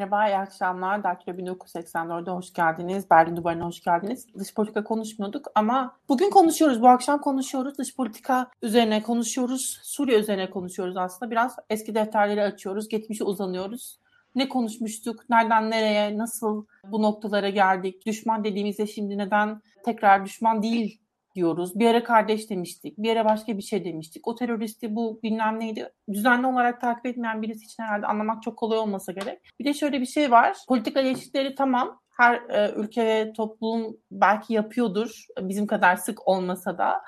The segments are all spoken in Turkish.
Merhaba, iyi akşamlar. Daktilo 1984'e hoş geldiniz. Berlin Duvarı'na hoş geldiniz. Dış politika konuşmuyorduk ama bugün konuşuyoruz. Bu akşam konuşuyoruz. Dış politika üzerine konuşuyoruz. Suriye üzerine konuşuyoruz aslında. Biraz eski defterleri açıyoruz. Geçmişe uzanıyoruz. Ne konuşmuştuk? Nereden nereye? Nasıl bu noktalara geldik? Düşman dediğimizde şimdi neden tekrar düşman değil diyoruz. Bir ara kardeş demiştik. Bir ara başka bir şey demiştik. O teröristi bu bilmem neydi. Düzenli olarak takip etmeyen birisi için herhalde anlamak çok kolay olmasa gerek. Bir de şöyle bir şey var. Politika ilişkileri tamam. Her e, ülke ve toplum belki yapıyordur. Bizim kadar sık olmasa da.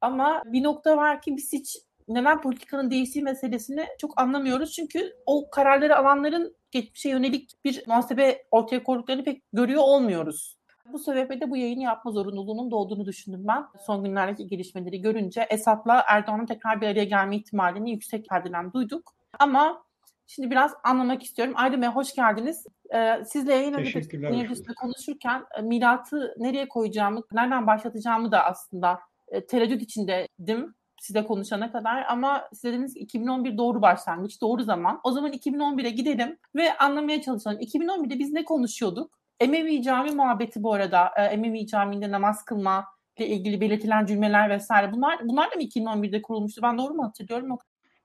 Ama bir nokta var ki biz hiç neden politikanın değiştiği meselesini çok anlamıyoruz. Çünkü o kararları alanların geçmişe yönelik bir muhasebe ortaya koyduklarını pek görüyor olmuyoruz. Bu sebeple de bu yayını yapma zorunluluğunun doğduğunu düşündüm ben. Son günlerdeki gelişmeleri görünce Esat'la Erdoğan'ın tekrar bir araya gelme ihtimalini yüksek perdeden duyduk. Ama şimdi biraz anlamak istiyorum. Aydın Bey hoş geldiniz. Ee, sizle yayın öncesinde konuşurken e, milatı nereye koyacağımı, nereden başlatacağımı da aslında e, tereddüt içindeydim size konuşana kadar ama siz dediniz 2011 doğru başlangıç, doğru zaman. O zaman 2011'e gidelim ve anlamaya çalışalım. 2011'de biz ne konuşuyorduk? Emevi Cami muhabbeti bu arada. E, Emevi Camii'nde namaz kılma ile ilgili belirtilen cümleler vesaire. Bunlar bunlar da mı 2011'de kurulmuştu? Ben doğru mu hatırlıyorum?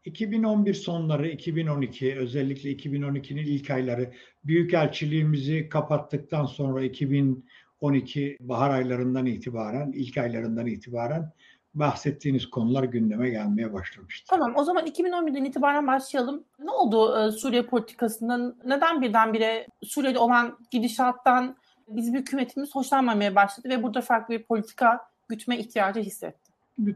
2011 sonları, 2012 özellikle 2012'nin ilk ayları büyükelçiliğimizi kapattıktan sonra 2012 bahar aylarından itibaren, ilk aylarından itibaren bahsettiğiniz konular gündeme gelmeye başlamıştı. Tamam o zaman 2011'den itibaren başlayalım. Ne oldu e, Suriye politikasından? Neden birdenbire Suriye'de olan gidişattan bizim hükümetimiz hoşlanmamaya başladı ve burada farklı bir politika gütme ihtiyacı hissetti?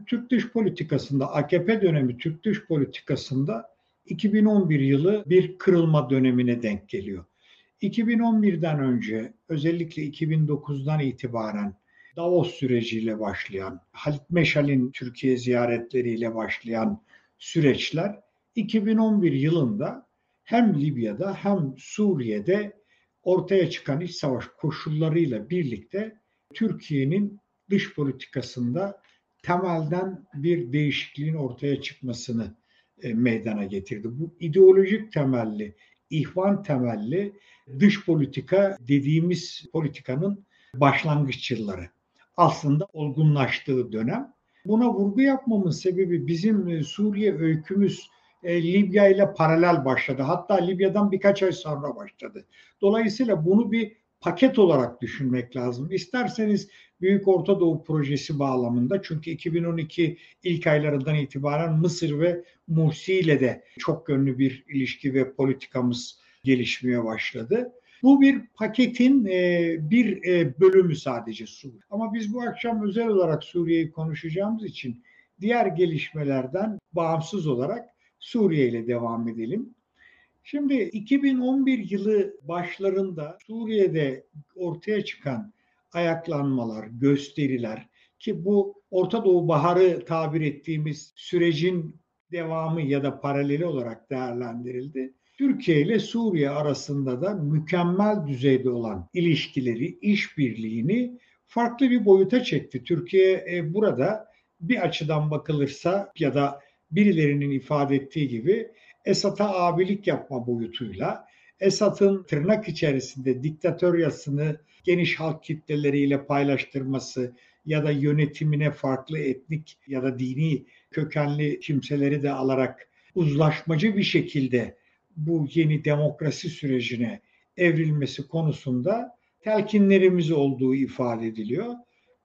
Türk dış politikasında, AKP dönemi Türk dış politikasında 2011 yılı bir kırılma dönemine denk geliyor. 2011'den önce özellikle 2009'dan itibaren Davos süreciyle başlayan, Halit Meşal'in Türkiye ziyaretleriyle başlayan süreçler 2011 yılında hem Libya'da hem Suriye'de ortaya çıkan iç savaş koşullarıyla birlikte Türkiye'nin dış politikasında temelden bir değişikliğin ortaya çıkmasını e, meydana getirdi. Bu ideolojik temelli, ihvan temelli dış politika dediğimiz politikanın başlangıç yılları aslında olgunlaştığı dönem. Buna vurgu yapmamın sebebi bizim e, Suriye öykümüz e, Libya ile paralel başladı. Hatta Libya'dan birkaç ay sonra başladı. Dolayısıyla bunu bir paket olarak düşünmek lazım. İsterseniz Büyük Orta Doğu Projesi bağlamında çünkü 2012 ilk aylarından itibaren Mısır ve Mursi ile de çok yönlü bir ilişki ve politikamız gelişmeye başladı. Bu bir paketin e, bir e, bölümü sadece Suriye. Ama biz bu akşam özel olarak Suriye'yi konuşacağımız için diğer gelişmelerden bağımsız olarak Suriye ile devam edelim. Şimdi 2011 yılı başlarında Suriye'de ortaya çıkan ayaklanmalar, gösteriler ki bu Orta Doğu Baharı tabir ettiğimiz sürecin devamı ya da paraleli olarak değerlendirildi. Türkiye ile Suriye arasında da mükemmel düzeyde olan ilişkileri, işbirliğini farklı bir boyuta çekti. Türkiye e, burada bir açıdan bakılırsa ya da birilerinin ifade ettiği gibi Esad'a abilik yapma boyutuyla Esad'ın tırnak içerisinde diktatöryasını geniş halk kitleleriyle paylaştırması ya da yönetimine farklı etnik ya da dini kökenli kimseleri de alarak uzlaşmacı bir şekilde bu yeni demokrasi sürecine evrilmesi konusunda telkinlerimiz olduğu ifade ediliyor.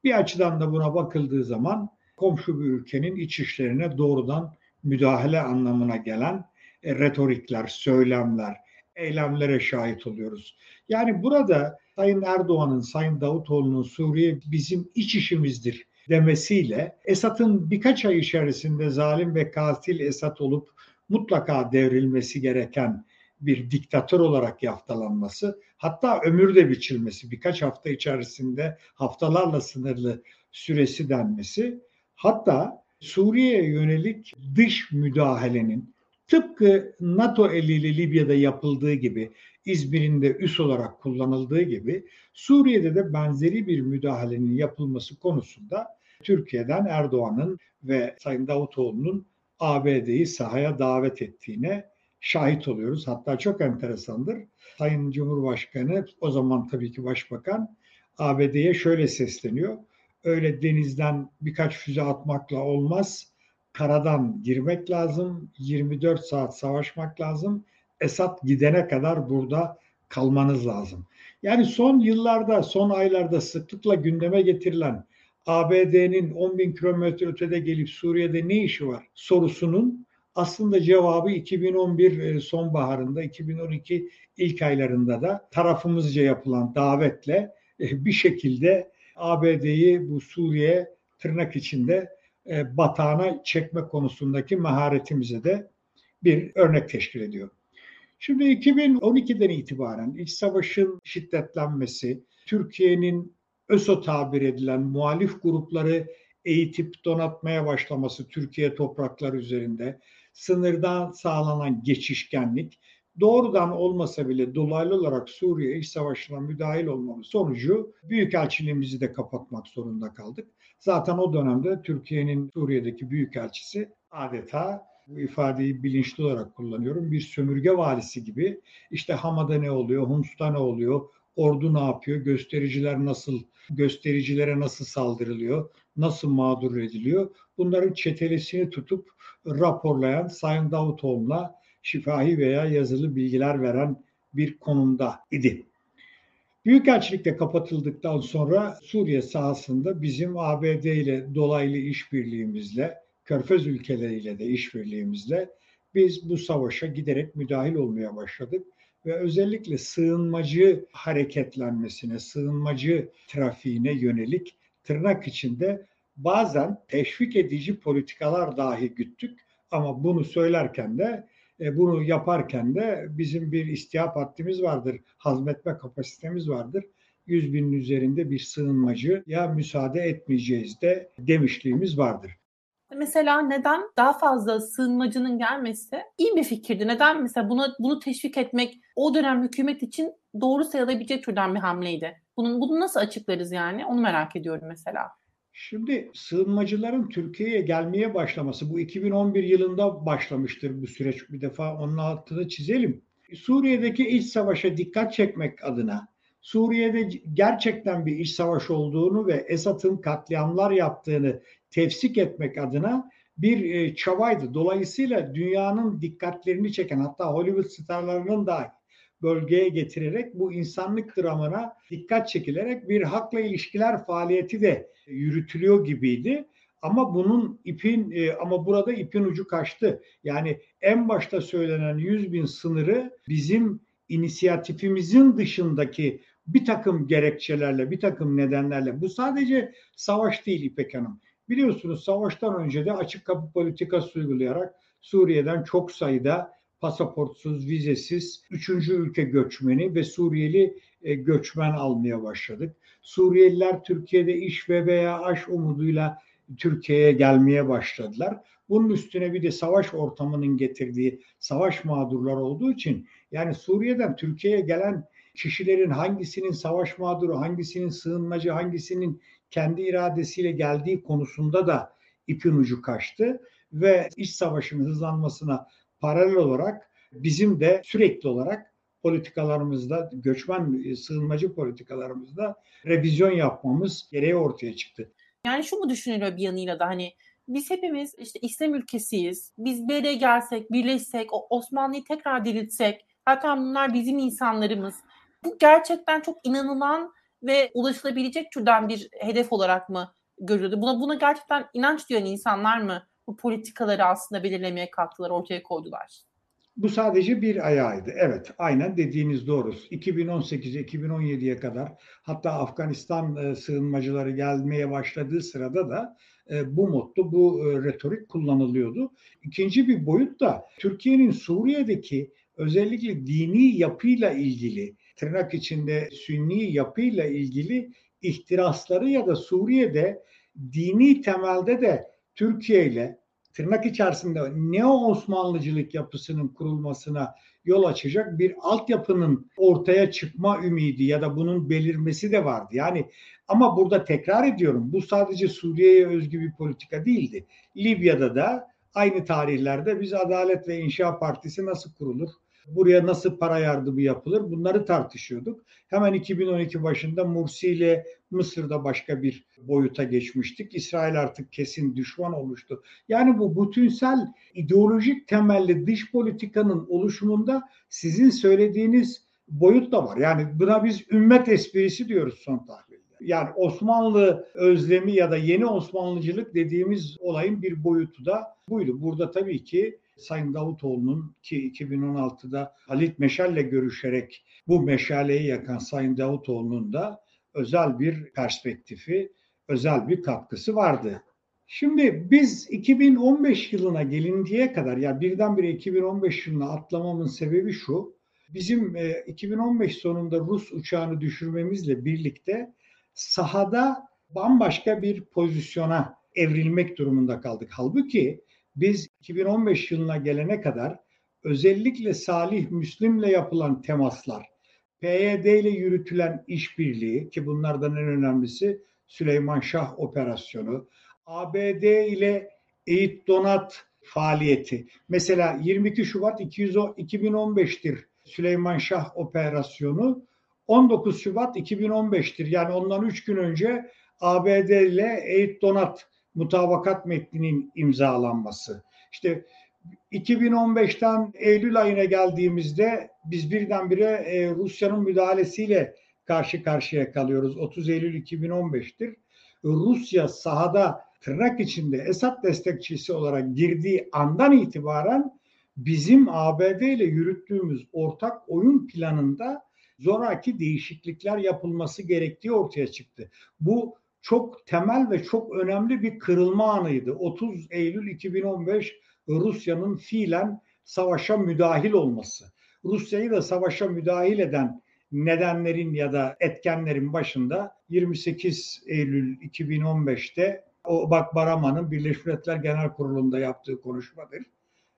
Bir açıdan da buna bakıldığı zaman komşu bir ülkenin iç işlerine doğrudan müdahale anlamına gelen e, retorikler, söylemler, eylemlere şahit oluyoruz. Yani burada Sayın Erdoğan'ın, Sayın Davutoğlu'nun Suriye bizim iç işimizdir demesiyle Esad'ın birkaç ay içerisinde zalim ve katil Esad olup mutlaka devrilmesi gereken bir diktatör olarak yaftalanması, hatta ömür de biçilmesi, birkaç hafta içerisinde haftalarla sınırlı süresi denmesi, hatta Suriye'ye yönelik dış müdahalenin tıpkı NATO eliyle Libya'da yapıldığı gibi, İzmir'in de üs olarak kullanıldığı gibi Suriye'de de benzeri bir müdahalenin yapılması konusunda Türkiye'den Erdoğan'ın ve Sayın Davutoğlu'nun ABD'yi sahaya davet ettiğine şahit oluyoruz. Hatta çok enteresandır. Sayın Cumhurbaşkanı, o zaman tabii ki Başbakan, ABD'ye şöyle sesleniyor. Öyle denizden birkaç füze atmakla olmaz. Karadan girmek lazım. 24 saat savaşmak lazım. Esad gidene kadar burada kalmanız lazım. Yani son yıllarda, son aylarda sıklıkla gündeme getirilen ABD'nin 10 bin kilometre ötede gelip Suriye'de ne işi var sorusunun aslında cevabı 2011 e, sonbaharında, 2012 ilk aylarında da tarafımızca yapılan davetle e, bir şekilde ABD'yi bu Suriye tırnak içinde e, batağına çekme konusundaki maharetimize de bir örnek teşkil ediyor. Şimdi 2012'den itibaren iç savaşın şiddetlenmesi, Türkiye'nin ÖSO tabir edilen muhalif grupları eğitip donatmaya başlaması Türkiye toprakları üzerinde, sınırdan sağlanan geçişkenlik, doğrudan olmasa bile dolaylı olarak Suriye iç savaşına müdahil olmamız sonucu büyükelçiliğimizi de kapatmak zorunda kaldık. Zaten o dönemde Türkiye'nin Suriye'deki büyükelçisi adeta bu ifadeyi bilinçli olarak kullanıyorum. Bir sömürge valisi gibi işte Hama'da ne oluyor, Hums'ta ne oluyor, ordu ne yapıyor, göstericiler nasıl, göstericilere nasıl saldırılıyor, nasıl mağdur ediliyor. Bunların çetelesini tutup raporlayan Sayın Davutoğlu'na şifahi veya yazılı bilgiler veren bir konumda idi. Büyükelçilik de kapatıldıktan sonra Suriye sahasında bizim ABD ile dolaylı işbirliğimizle, Körfez ülkeleriyle de işbirliğimizle biz bu savaşa giderek müdahil olmaya başladık ve özellikle sığınmacı hareketlenmesine, sığınmacı trafiğine yönelik tırnak içinde bazen teşvik edici politikalar dahi güttük. Ama bunu söylerken de e, bunu yaparken de bizim bir istihap hattimiz vardır, hazmetme kapasitemiz vardır. 100 binin üzerinde bir sığınmacı ya müsaade etmeyeceğiz de demişliğimiz vardır. Mesela neden daha fazla sığınmacının gelmesi iyi bir fikirdi. Neden mesela buna bunu teşvik etmek o dönem hükümet için doğru sayılabilecek türden bir hamleydi. Bunun bunu nasıl açıklarız yani? Onu merak ediyorum mesela. Şimdi sığınmacıların Türkiye'ye gelmeye başlaması bu 2011 yılında başlamıştır bu süreç. Bir defa onun altını çizelim. Suriye'deki iç savaşa dikkat çekmek adına Suriye'de gerçekten bir iç savaş olduğunu ve Esad'ın katliamlar yaptığını tefsik etmek adına bir e, çabaydı. Dolayısıyla dünyanın dikkatlerini çeken hatta Hollywood starlarının da bölgeye getirerek bu insanlık dramına dikkat çekilerek bir hakla ilişkiler faaliyeti de yürütülüyor gibiydi. Ama bunun ipin e, ama burada ipin ucu kaçtı. Yani en başta söylenen 100 bin sınırı bizim inisiyatifimizin dışındaki bir takım gerekçelerle, bir takım nedenlerle bu sadece savaş değil İpek Hanım. Biliyorsunuz savaştan önce de açık kapı politikası uygulayarak Suriye'den çok sayıda pasaportsuz, vizesiz üçüncü ülke göçmeni ve Suriyeli e, göçmen almaya başladık. Suriyeliler Türkiye'de iş ve veya aş umuduyla Türkiye'ye gelmeye başladılar. Bunun üstüne bir de savaş ortamının getirdiği savaş mağdurlar olduğu için yani Suriye'den Türkiye'ye gelen kişilerin hangisinin savaş mağduru, hangisinin sığınmacı, hangisinin kendi iradesiyle geldiği konusunda da ipin ucu kaçtı ve iç savaşın hızlanmasına paralel olarak bizim de sürekli olarak politikalarımızda, göçmen e, sığınmacı politikalarımızda revizyon yapmamız gereği ortaya çıktı. Yani şu mu düşünülüyor bir yanıyla da hani biz hepimiz işte İslam ülkesiyiz. Biz bir gelsek, birleşsek, Osmanlı'yı tekrar diriltsek, zaten bunlar bizim insanlarımız. Bu gerçekten çok inanılan ve ulaşılabilecek türden bir hedef olarak mı görüldü? Buna buna gerçekten inanç duyan insanlar mı bu politikaları aslında belirlemeye kalktılar, ortaya koydular? Bu sadece bir ayağıydı. Evet, aynen dediğiniz doğru. 2018-2017'ye kadar hatta Afganistan e, sığınmacıları gelmeye başladığı sırada da e, bu motto, bu e, retorik kullanılıyordu. İkinci bir boyut da Türkiye'nin Suriye'deki özellikle dini yapıyla ilgili, tırnak içinde sünni yapıyla ilgili ihtirasları ya da Suriye'de dini temelde de Türkiye ile tırnak içerisinde neo Osmanlıcılık yapısının kurulmasına yol açacak bir altyapının ortaya çıkma ümidi ya da bunun belirmesi de vardı. Yani ama burada tekrar ediyorum bu sadece Suriye'ye özgü bir politika değildi. Libya'da da aynı tarihlerde biz Adalet ve İnşa Partisi nasıl kurulur? Buraya nasıl para yardımı yapılır? Bunları tartışıyorduk. Hemen 2012 başında Mursi ile Mısır'da başka bir boyuta geçmiştik. İsrail artık kesin düşman olmuştu. Yani bu bütünsel ideolojik temelli dış politikanın oluşumunda sizin söylediğiniz boyut da var. Yani buna biz ümmet esprisi diyoruz son tahlilde. Yani Osmanlı özlemi ya da yeni Osmanlıcılık dediğimiz olayın bir boyutu da buydu. Burada tabii ki Sayın Davutoğlu'nun ki 2016'da Halit Meşal'le görüşerek bu meşaleyi yakan Sayın Davutoğlu'nun da özel bir perspektifi, özel bir katkısı vardı. Şimdi biz 2015 yılına gelinceye kadar ya yani birdenbire 2015 yılına atlamamın sebebi şu. Bizim 2015 sonunda Rus uçağını düşürmemizle birlikte sahada bambaşka bir pozisyona evrilmek durumunda kaldık. Halbuki biz 2015 yılına gelene kadar özellikle Salih Müslim'le yapılan temaslar, PYD ile yürütülen işbirliği ki bunlardan en önemlisi Süleyman Şah operasyonu, ABD ile Eğit Donat faaliyeti. Mesela 22 Şubat 2015'tir Süleyman Şah operasyonu. 19 Şubat 2015'tir. Yani ondan 3 gün önce ABD ile Eğit Donat mutabakat metninin imzalanması. İşte 2015'ten Eylül ayına geldiğimizde biz birdenbire e, Rusya'nın müdahalesiyle karşı karşıya kalıyoruz. 30 Eylül 2015'tir. Rusya sahada tırnak içinde Esad destekçisi olarak girdiği andan itibaren bizim ABD ile yürüttüğümüz ortak oyun planında zoraki değişiklikler yapılması gerektiği ortaya çıktı. Bu çok temel ve çok önemli bir kırılma anıydı. 30 Eylül 2015 Rusya'nın fiilen savaşa müdahil olması. Rusya'yı da savaşa müdahil eden nedenlerin ya da etkenlerin başında 28 Eylül 2015'te o Bak Baraman'ın Birleşmiş Milletler Genel Kurulu'nda yaptığı konuşmadır.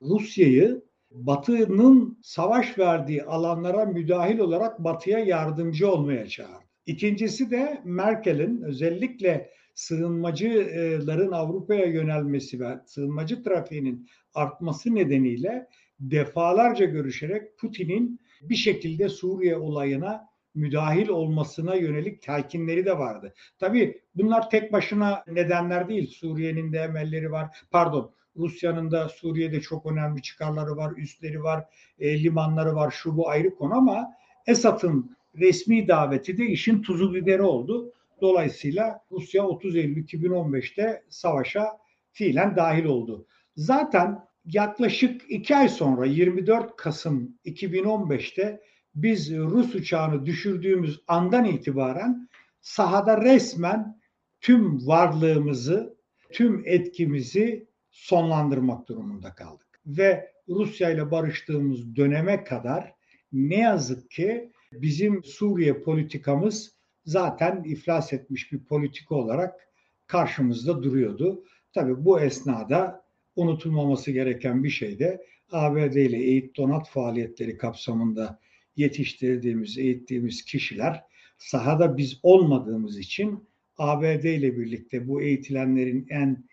Rusya'yı Batı'nın savaş verdiği alanlara müdahil olarak Batı'ya yardımcı olmaya çağırdı. İkincisi de Merkel'in özellikle sığınmacıların Avrupa'ya yönelmesi ve sığınmacı trafiğinin artması nedeniyle defalarca görüşerek Putin'in bir şekilde Suriye olayına müdahil olmasına yönelik telkinleri de vardı. Tabii bunlar tek başına nedenler değil. Suriye'nin de emelleri var. Pardon, Rusya'nın da Suriye'de çok önemli çıkarları var, üstleri var, e, limanları var, şu bu ayrı konu ama Esad'ın resmi daveti de işin tuzu biberi oldu. Dolayısıyla Rusya 30 Eylül 2015'te savaşa fiilen dahil oldu. Zaten yaklaşık iki ay sonra 24 Kasım 2015'te biz Rus uçağını düşürdüğümüz andan itibaren sahada resmen tüm varlığımızı, tüm etkimizi sonlandırmak durumunda kaldık. Ve Rusya ile barıştığımız döneme kadar ne yazık ki bizim Suriye politikamız zaten iflas etmiş bir politika olarak karşımızda duruyordu. Tabii bu esnada unutulmaması gereken bir şey de ABD ile eğit donat faaliyetleri kapsamında yetiştirdiğimiz, eğittiğimiz kişiler sahada biz olmadığımız için ABD ile birlikte bu eğitilenlerin en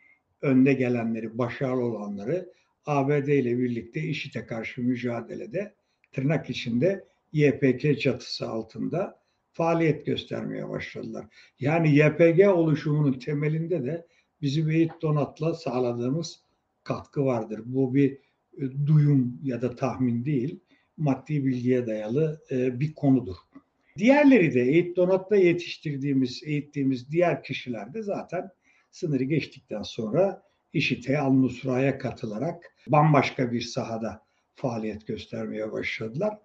önde gelenleri, başarılı olanları ABD ile birlikte IŞİD'e karşı mücadelede tırnak içinde YPG çatısı altında faaliyet göstermeye başladılar. Yani YPG oluşumunun temelinde de bizim Eğit Donat'la sağladığımız katkı vardır. Bu bir e, duyum ya da tahmin değil, maddi bilgiye dayalı e, bir konudur. Diğerleri de Eğit Donat'ta yetiştirdiğimiz, eğittiğimiz diğer kişiler de zaten sınırı geçtikten sonra IŞİD'e, Al-Nusra'ya katılarak bambaşka bir sahada faaliyet göstermeye başladılar.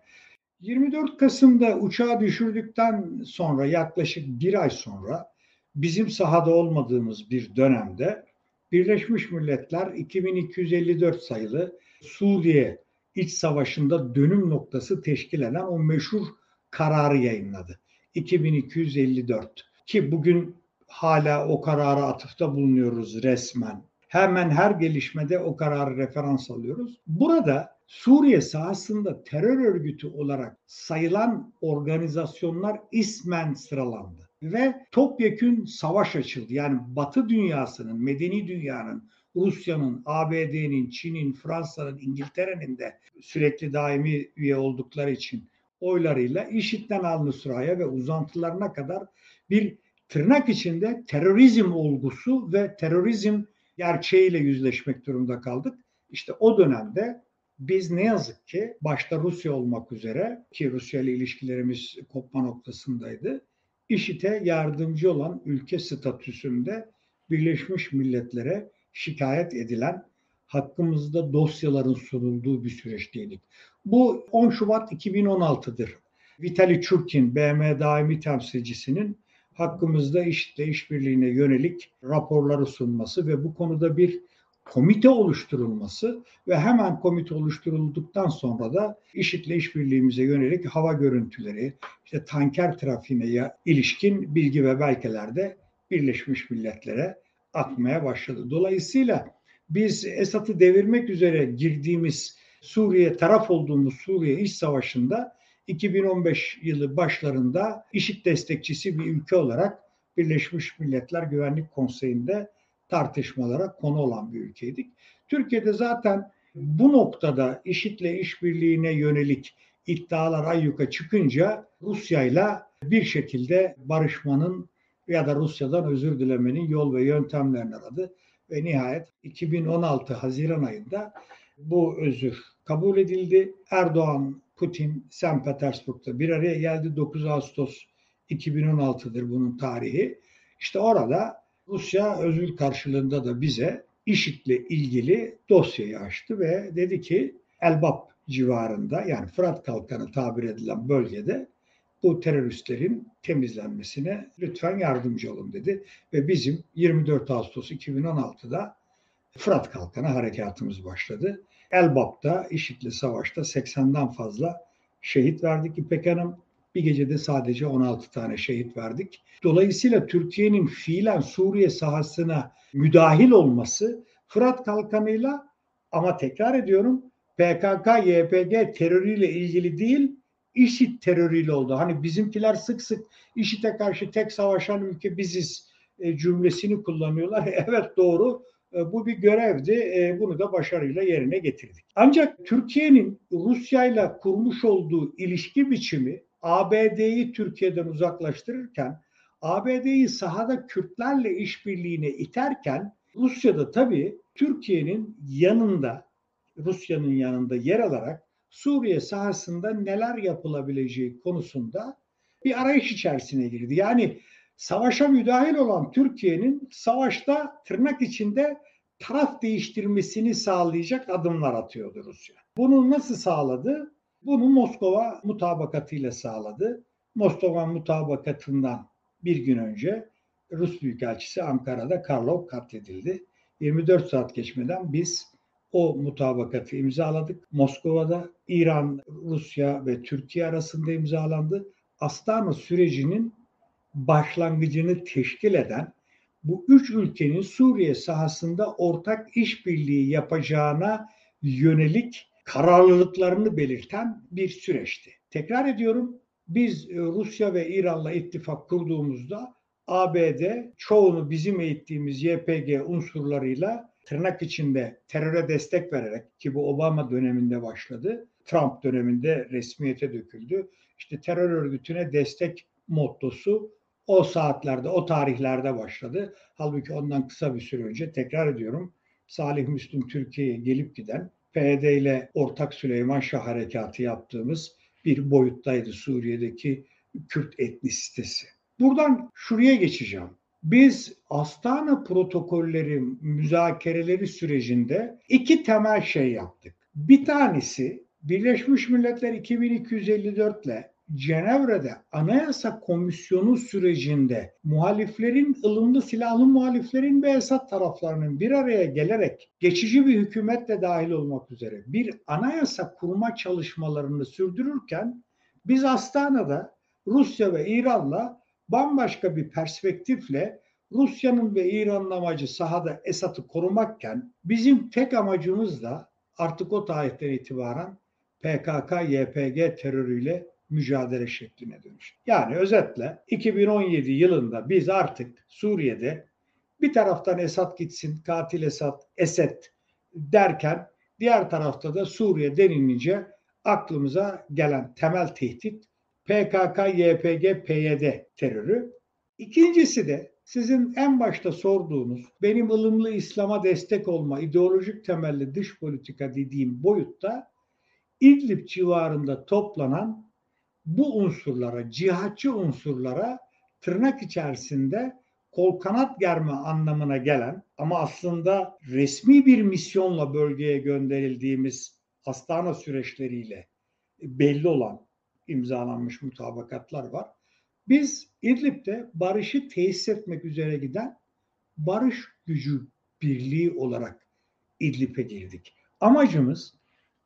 24 Kasım'da uçağı düşürdükten sonra yaklaşık bir ay sonra bizim sahada olmadığımız bir dönemde Birleşmiş Milletler 2254 sayılı Suriye iç savaşında dönüm noktası teşkil eden o meşhur kararı yayınladı. 2254 ki bugün hala o karara atıfta bulunuyoruz resmen. Hemen her gelişmede o kararı referans alıyoruz. Burada Suriye sahasında terör örgütü olarak sayılan organizasyonlar ismen sıralandı. ve topyekün savaş açıldı. Yani Batı dünyasının, medeni dünyanın, Rusya'nın, ABD'nin, Çin'in, Fransa'nın, İngiltere'nin de sürekli daimi üye oldukları için oylarıyla IŞİD'den Al-Nusra'ya ve uzantılarına kadar bir tırnak içinde terörizm olgusu ve terörizm gerçeğiyle yüzleşmek durumunda kaldık. İşte o dönemde biz ne yazık ki başta Rusya olmak üzere ki Rusya ile ilişkilerimiz kopma noktasındaydı. IŞİD'e yardımcı olan ülke statüsünde Birleşmiş Milletler'e şikayet edilen hakkımızda dosyaların sunulduğu bir süreçteydik. Bu 10 Şubat 2016'dır. Vitali Churkin, BM daimi temsilcisinin hakkımızda IŞİD'le işbirliğine yönelik raporları sunması ve bu konuda bir komite oluşturulması ve hemen komite oluşturulduktan sonra da IŞİD'le işbirliğimize yönelik hava görüntüleri, işte tanker trafiğine ilişkin bilgi ve belgeler de Birleşmiş Milletler'e atmaya başladı. Dolayısıyla biz Esad'ı devirmek üzere girdiğimiz Suriye taraf olduğumuz Suriye iç savaşında 2015 yılı başlarında IŞİD destekçisi bir ülke olarak Birleşmiş Milletler Güvenlik Konseyi'nde tartışmalara konu olan bir ülkeydik. Türkiye'de zaten bu noktada IŞİD'le işbirliğine yönelik iddialar ayyuka çıkınca Rusya'yla bir şekilde barışmanın ya da Rusya'dan özür dilemenin yol ve yöntemlerini aradı. Ve nihayet 2016 Haziran ayında bu özür kabul edildi. Erdoğan, Putin, St. Petersburg'da bir araya geldi. 9 Ağustos 2016'dır bunun tarihi. İşte orada Rusya özür karşılığında da bize IŞİD'le ilgili dosyayı açtı ve dedi ki Elbap civarında yani Fırat Kalkanı tabir edilen bölgede bu teröristlerin temizlenmesine lütfen yardımcı olun dedi. Ve bizim 24 Ağustos 2016'da Fırat Kalkanı harekatımız başladı. Elbap'ta IŞİD'li savaşta 80'den fazla şehit verdik İpek Hanım. Bir gecede sadece 16 tane şehit verdik. Dolayısıyla Türkiye'nin fiilen Suriye sahasına müdahil olması Fırat Kalkanı'yla ama tekrar ediyorum PKK, YPG terörüyle ilgili değil, IŞİD terörüyle oldu. Hani bizimkiler sık sık IŞİD'e karşı tek savaşan ülke biziz e, cümlesini kullanıyorlar. evet doğru e, bu bir görevdi. E, bunu da başarıyla yerine getirdik. Ancak Türkiye'nin Rusya ile kurmuş olduğu ilişki biçimi ABD'yi Türkiye'den uzaklaştırırken ABD'yi sahada Kürtlerle işbirliğine iterken Rusya'da tabii Türkiye'nin yanında Rusya'nın yanında yer alarak Suriye sahasında neler yapılabileceği konusunda bir arayış içerisine girdi. Yani savaşa müdahil olan Türkiye'nin savaşta tırnak içinde taraf değiştirmesini sağlayacak adımlar atıyordu Rusya. Bunu nasıl sağladı? Bunu Moskova mutabakatıyla sağladı. Moskova mutabakatından bir gün önce Rus Büyükelçisi Ankara'da Karlov katledildi. 24 saat geçmeden biz o mutabakatı imzaladık. Moskova'da İran, Rusya ve Türkiye arasında imzalandı. Astana sürecinin başlangıcını teşkil eden bu üç ülkenin Suriye sahasında ortak işbirliği yapacağına yönelik kararlılıklarını belirten bir süreçti. Tekrar ediyorum biz e, Rusya ve İran'la ittifak kurduğumuzda ABD çoğunu bizim eğittiğimiz YPG unsurlarıyla tırnak içinde teröre destek vererek ki bu Obama döneminde başladı. Trump döneminde resmiyete döküldü. İşte terör örgütüne destek mottosu o saatlerde, o tarihlerde başladı. Halbuki ondan kısa bir süre önce tekrar ediyorum Salih Müslüm Türkiye'ye gelip giden PYD ile ortak Süleyman Şah harekatı yaptığımız bir boyuttaydı Suriye'deki Kürt etnisitesi. Buradan şuraya geçeceğim. Biz Astana protokolleri müzakereleri sürecinde iki temel şey yaptık. Bir tanesi Birleşmiş Milletler 2254 ile Cenevre'de Anayasa Komisyonu sürecinde muhaliflerin, ılımlı silahlı muhaliflerin ve Esad taraflarının bir araya gelerek geçici bir hükümetle dahil olmak üzere bir anayasa kurma çalışmalarını sürdürürken biz Astana'da Rusya ve İran'la bambaşka bir perspektifle Rusya'nın ve İran'ın amacı sahada Esad'ı korumakken bizim tek amacımız da artık o tarihten itibaren PKK, YPG terörüyle mücadele şekline dönüştü. Yani özetle 2017 yılında biz artık Suriye'de bir taraftan Esad gitsin, katil Esad, Esed derken diğer tarafta da Suriye denilince aklımıza gelen temel tehdit PKK, YPG, PYD terörü. İkincisi de sizin en başta sorduğunuz benim ılımlı İslam'a destek olma, ideolojik temelli dış politika dediğim boyutta İdlib civarında toplanan bu unsurlara, cihatçı unsurlara tırnak içerisinde kol kanat germe anlamına gelen ama aslında resmi bir misyonla bölgeye gönderildiğimiz hastane süreçleriyle belli olan imzalanmış mutabakatlar var. Biz İdlib'de barışı tesis etmek üzere giden barış gücü birliği olarak İdlib'e girdik. Amacımız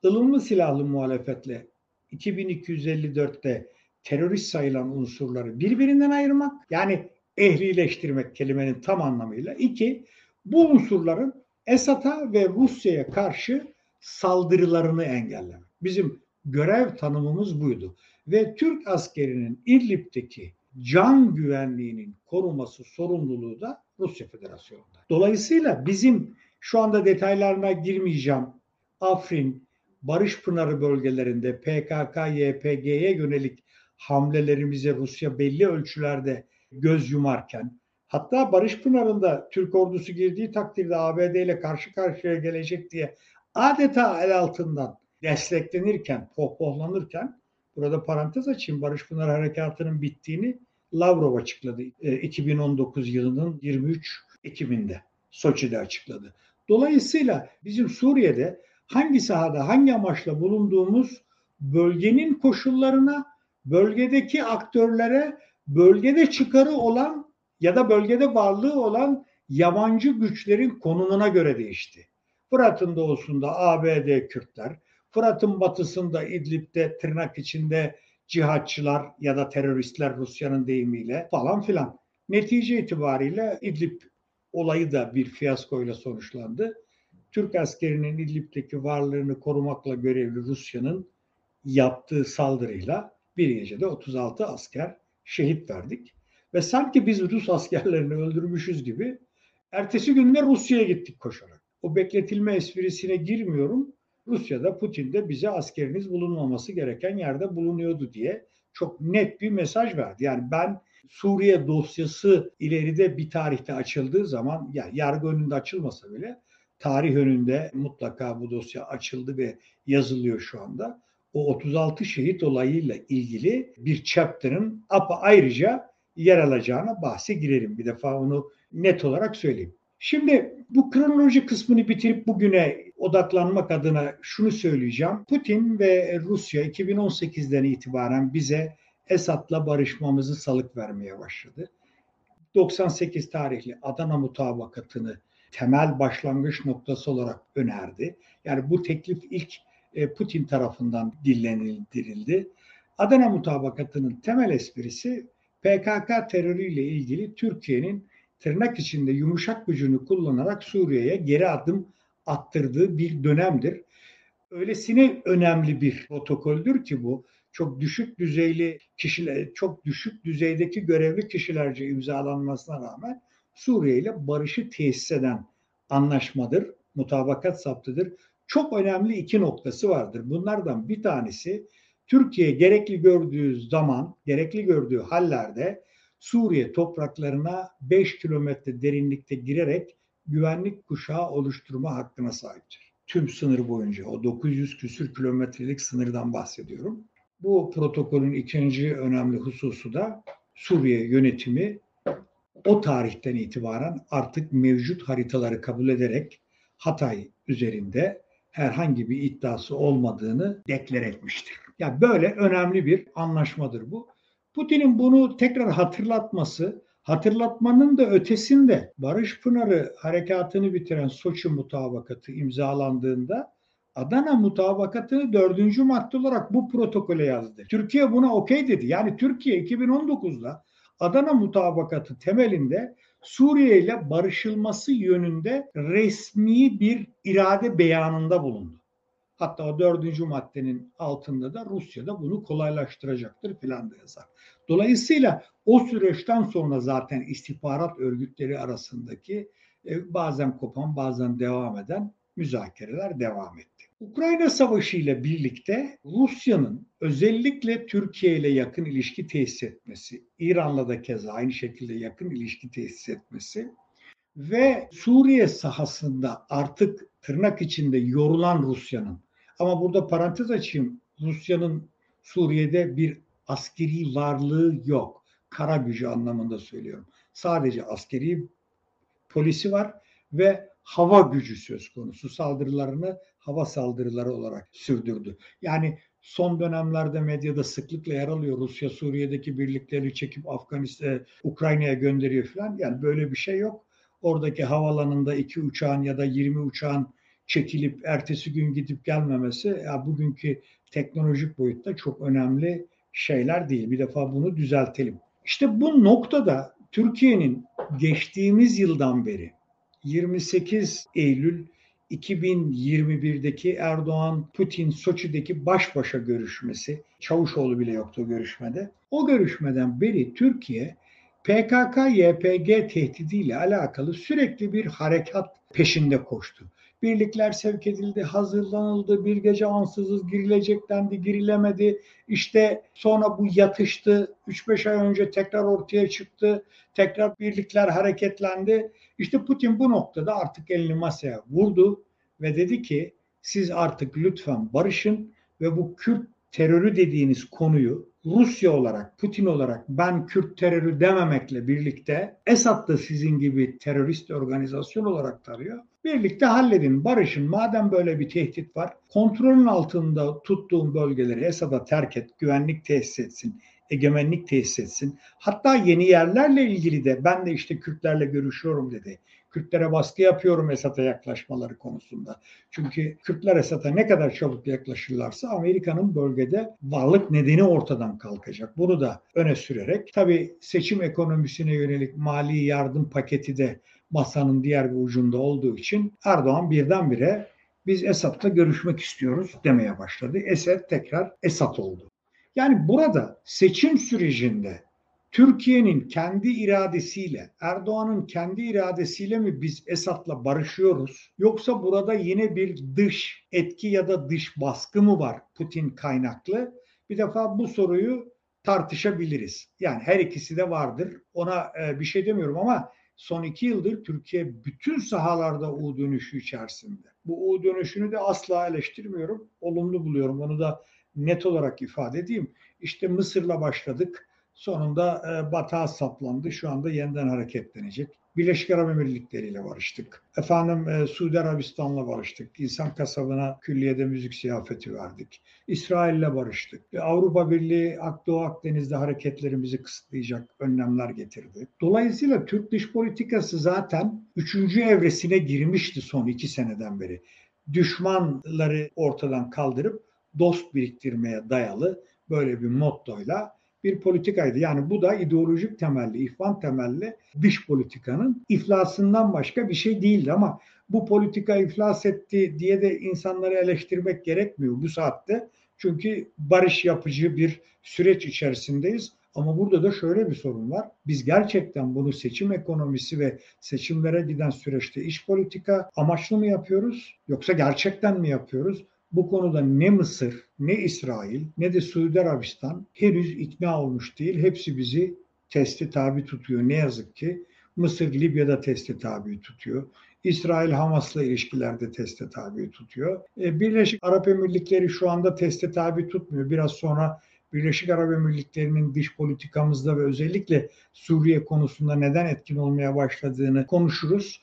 ılımlı silahlı muhalefetle 2254'te terörist sayılan unsurları birbirinden ayırmak yani ehlileştirmek kelimenin tam anlamıyla. İki, bu unsurların Esad'a ve Rusya'ya karşı saldırılarını engellemek. Bizim görev tanımımız buydu. Ve Türk askerinin İdlib'deki can güvenliğinin koruması sorumluluğu da Rusya Federasyonu'nda. Dolayısıyla bizim şu anda detaylarına girmeyeceğim. Afrin, Barış Pınarı bölgelerinde PKK, YPG'ye yönelik hamlelerimize Rusya belli ölçülerde göz yumarken hatta Barış Pınarı'nda Türk ordusu girdiği takdirde ABD ile karşı karşıya gelecek diye adeta el altından desteklenirken, pohpohlanırken burada parantez açayım Barış Pınar Harekatı'nın bittiğini Lavrov açıkladı. 2019 e, yılının 23 Ekim'inde Soçi'de açıkladı. Dolayısıyla bizim Suriye'de hangi sahada hangi amaçla bulunduğumuz bölgenin koşullarına, bölgedeki aktörlere, bölgede çıkarı olan ya da bölgede varlığı olan yabancı güçlerin konumuna göre değişti. Fırat'ın doğusunda ABD Kürtler, Fırat'ın batısında İdlib'de tırnak içinde cihatçılar ya da teröristler Rusya'nın deyimiyle falan filan. Netice itibariyle İdlib olayı da bir fiyaskoyla sonuçlandı. Türk askerinin İdlib'deki varlığını korumakla görevli Rusya'nın yaptığı saldırıyla bir gecede 36 asker şehit verdik. Ve sanki biz Rus askerlerini öldürmüşüz gibi ertesi günde Rusya'ya gittik koşarak. O bekletilme esprisine girmiyorum. Rusya'da Putin de bize askeriniz bulunmaması gereken yerde bulunuyordu diye çok net bir mesaj verdi. Yani ben Suriye dosyası ileride bir tarihte açıldığı zaman yani yargı önünde açılmasa bile tarih önünde mutlaka bu dosya açıldı ve yazılıyor şu anda. O 36 şehit olayıyla ilgili bir chapter'ın apa ayrıca yer alacağına bahse girelim. Bir defa onu net olarak söyleyeyim. Şimdi bu kronoloji kısmını bitirip bugüne odaklanmak adına şunu söyleyeceğim. Putin ve Rusya 2018'den itibaren bize Esad'la barışmamızı salık vermeye başladı. 98 tarihli Adana mutabakatını temel başlangıç noktası olarak önerdi. Yani bu teklif ilk e, Putin tarafından dillendirildi. Adana mutabakatının temel esprisi PKK terörüyle ilgili Türkiye'nin tırnak içinde yumuşak gücünü kullanarak Suriye'ye geri adım attırdığı bir dönemdir. Öylesine önemli bir protokoldür ki bu çok düşük düzeyli kişiler, çok düşük düzeydeki görevli kişilerce imzalanmasına rağmen Suriye ile barışı tesis eden anlaşmadır, mutabakat saptıdır. Çok önemli iki noktası vardır. Bunlardan bir tanesi Türkiye gerekli gördüğü zaman, gerekli gördüğü hallerde Suriye topraklarına 5 kilometre derinlikte girerek güvenlik kuşağı oluşturma hakkına sahiptir. Tüm sınır boyunca o 900 küsür kilometrelik sınırdan bahsediyorum. Bu protokolün ikinci önemli hususu da Suriye yönetimi o tarihten itibaren artık mevcut haritaları kabul ederek Hatay üzerinde herhangi bir iddiası olmadığını deklar etmiştir. Ya yani böyle önemli bir anlaşmadır bu. Putin'in bunu tekrar hatırlatması, hatırlatmanın da ötesinde Barış Pınarı harekatını bitiren Soçi mutabakatı imzalandığında Adana mutabakatını dördüncü madde olarak bu protokole yazdı. Türkiye buna okey dedi. Yani Türkiye 2019'da Adana mutabakatı temelinde Suriye ile barışılması yönünde resmi bir irade beyanında bulundu. Hatta o dördüncü maddenin altında da Rusya'da bunu kolaylaştıracaktır filan da yazar. Dolayısıyla o süreçten sonra zaten istihbarat örgütleri arasındaki e, bazen kopan bazen devam eden müzakereler devam etti. Ukrayna Savaşı ile birlikte Rusya'nın özellikle Türkiye ile yakın ilişki tesis etmesi, İran'la da keza aynı şekilde yakın ilişki tesis etmesi ve Suriye sahasında artık tırnak içinde yorulan Rusya'nın ama burada parantez açayım Rusya'nın Suriye'de bir askeri varlığı yok. Kara gücü anlamında söylüyorum. Sadece askeri polisi var ve hava gücü söz konusu. Saldırılarını hava saldırıları olarak sürdürdü. Yani son dönemlerde medyada sıklıkla yer alıyor. Rusya Suriye'deki birlikleri çekip Afganistan, Ukrayna'ya gönderiyor falan. Yani böyle bir şey yok. Oradaki havalanında iki uçağın ya da 20 uçağın çekilip ertesi gün gidip gelmemesi ya bugünkü teknolojik boyutta çok önemli şeyler değil. Bir defa bunu düzeltelim. İşte bu noktada Türkiye'nin geçtiğimiz yıldan beri 28 Eylül 2021'deki Erdoğan-Putin Soçi'deki baş başa görüşmesi, Çavuşoğlu bile yoktu o görüşmede. O görüşmeden beri Türkiye PKK-YPG tehdidiyle alakalı sürekli bir harekat peşinde koştu. Birlikler sevk edildi, hazırlanıldı, bir gece ansızız girilecek dendi, girilemedi. İşte sonra bu yatıştı, 3-5 ay önce tekrar ortaya çıktı, tekrar birlikler hareketlendi. İşte Putin bu noktada artık elini masaya vurdu ve dedi ki siz artık lütfen barışın ve bu Kürt terörü dediğiniz konuyu Rusya olarak, Putin olarak ben Kürt terörü dememekle birlikte Esad da sizin gibi terörist organizasyon olarak tarıyor. Birlikte halledin, barışın. Madem böyle bir tehdit var, kontrolün altında tuttuğun bölgeleri Esad'a terk et, güvenlik tesis etsin, egemenlik tesis etsin. Hatta yeni yerlerle ilgili de ben de işte Kürtlerle görüşüyorum dedi. Kürtlere baskı yapıyorum Esad'a yaklaşmaları konusunda. Çünkü Kürtler Esad'a ne kadar çabuk yaklaşırlarsa Amerika'nın bölgede varlık nedeni ortadan kalkacak. Bunu da öne sürerek tabii seçim ekonomisine yönelik mali yardım paketi de masanın diğer bir ucunda olduğu için Erdoğan birdenbire biz Esad'la görüşmek istiyoruz demeye başladı. Esed tekrar Esad oldu. Yani burada seçim sürecinde Türkiye'nin kendi iradesiyle, Erdoğan'ın kendi iradesiyle mi biz Esad'la barışıyoruz? Yoksa burada yine bir dış etki ya da dış baskı mı var Putin kaynaklı? Bir defa bu soruyu tartışabiliriz. Yani her ikisi de vardır. Ona e, bir şey demiyorum ama son iki yıldır Türkiye bütün sahalarda U dönüşü içerisinde. Bu U dönüşünü de asla eleştirmiyorum. Olumlu buluyorum. Onu da net olarak ifade edeyim. İşte Mısır'la başladık. Sonunda e, batağa saplandı. Şu anda yeniden hareketlenecek. Birleşik Arap Emirlikleri ile barıştık. Efendim e, Suudi Arabistan'la barıştık. İnsan kasabına külliyede müzik ziyafeti verdik. İsrail'le barıştık. E, Avrupa Birliği Doğu Akdeniz'de hareketlerimizi kısıtlayacak önlemler getirdi. Dolayısıyla Türk dış politikası zaten üçüncü evresine girmişti son iki seneden beri. Düşmanları ortadan kaldırıp dost biriktirmeye dayalı böyle bir mottoyla bir politikaydı. Yani bu da ideolojik temelli, ihvan temelli dış politikanın iflasından başka bir şey değildi ama bu politika iflas etti diye de insanları eleştirmek gerekmiyor bu saatte. Çünkü barış yapıcı bir süreç içerisindeyiz. Ama burada da şöyle bir sorun var. Biz gerçekten bunu seçim ekonomisi ve seçimlere giden süreçte iş politika amaçlı mı yapıyoruz? Yoksa gerçekten mi yapıyoruz? Bu konuda ne Mısır, ne İsrail, ne de Suudi Arabistan henüz ikna olmuş değil. Hepsi bizi testi tabi tutuyor ne yazık ki. Mısır Libya'da testi tabi tutuyor. İsrail Hamas'la ilişkilerde teste tabi tutuyor. E, Birleşik Arap Emirlikleri şu anda teste tabi tutmuyor. Biraz sonra Birleşik Arap Emirlikleri'nin dış politikamızda ve özellikle Suriye konusunda neden etkin olmaya başladığını konuşuruz.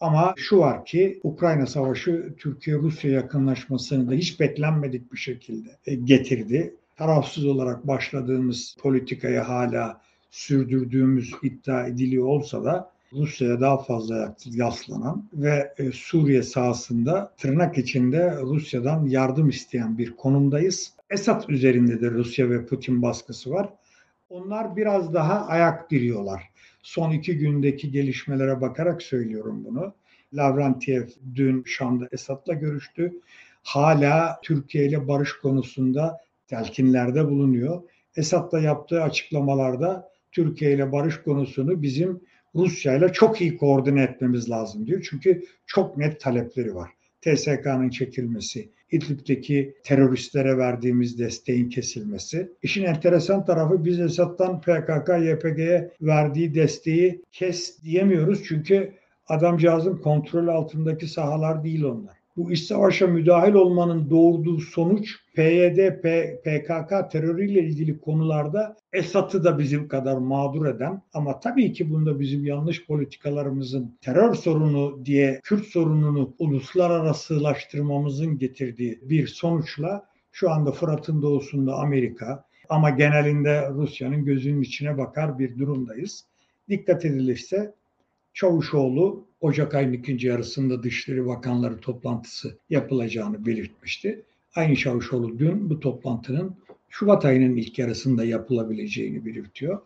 Ama şu var ki Ukrayna Savaşı Türkiye-Rusya yakınlaşmasını da hiç beklenmedik bir şekilde e, getirdi. Tarafsız olarak başladığımız politikaya hala sürdürdüğümüz iddia ediliyor olsa da Rusya'ya daha fazla yaslanan ve e, Suriye sahasında tırnak içinde Rusya'dan yardım isteyen bir konumdayız. Esad üzerinde de Rusya ve Putin baskısı var. Onlar biraz daha ayak diriyorlar. Son iki gündeki gelişmelere bakarak söylüyorum bunu. Lavrentiev dün Şam'da Esad'la görüştü. hala Türkiye ile barış konusunda telkinlerde bulunuyor. Esad'la yaptığı açıklamalarda Türkiye ile barış konusunu bizim Rusya ile çok iyi koordine etmemiz lazım diyor. Çünkü çok net talepleri var. TSK'nın çekilmesi, İdlib'deki teröristlere verdiğimiz desteğin kesilmesi. İşin enteresan tarafı biz Esad'dan PKK, YPG'ye verdiği desteği kes diyemiyoruz. Çünkü adamcağızın kontrol altındaki sahalar değil onlar bu iç savaşa müdahil olmanın doğurduğu sonuç PYD, PKK terörüyle ilgili konularda Esad'ı da bizim kadar mağdur eden ama tabii ki bunda bizim yanlış politikalarımızın terör sorunu diye Kürt sorununu uluslararasılaştırmamızın getirdiği bir sonuçla şu anda Fırat'ın doğusunda Amerika ama genelinde Rusya'nın gözünün içine bakar bir durumdayız. Dikkat edilirse Çavuşoğlu Ocak ayının ikinci yarısında Dışişleri Bakanları toplantısı yapılacağını belirtmişti. Aynı Çavuşoğlu dün bu toplantının Şubat ayının ilk yarısında yapılabileceğini belirtiyor.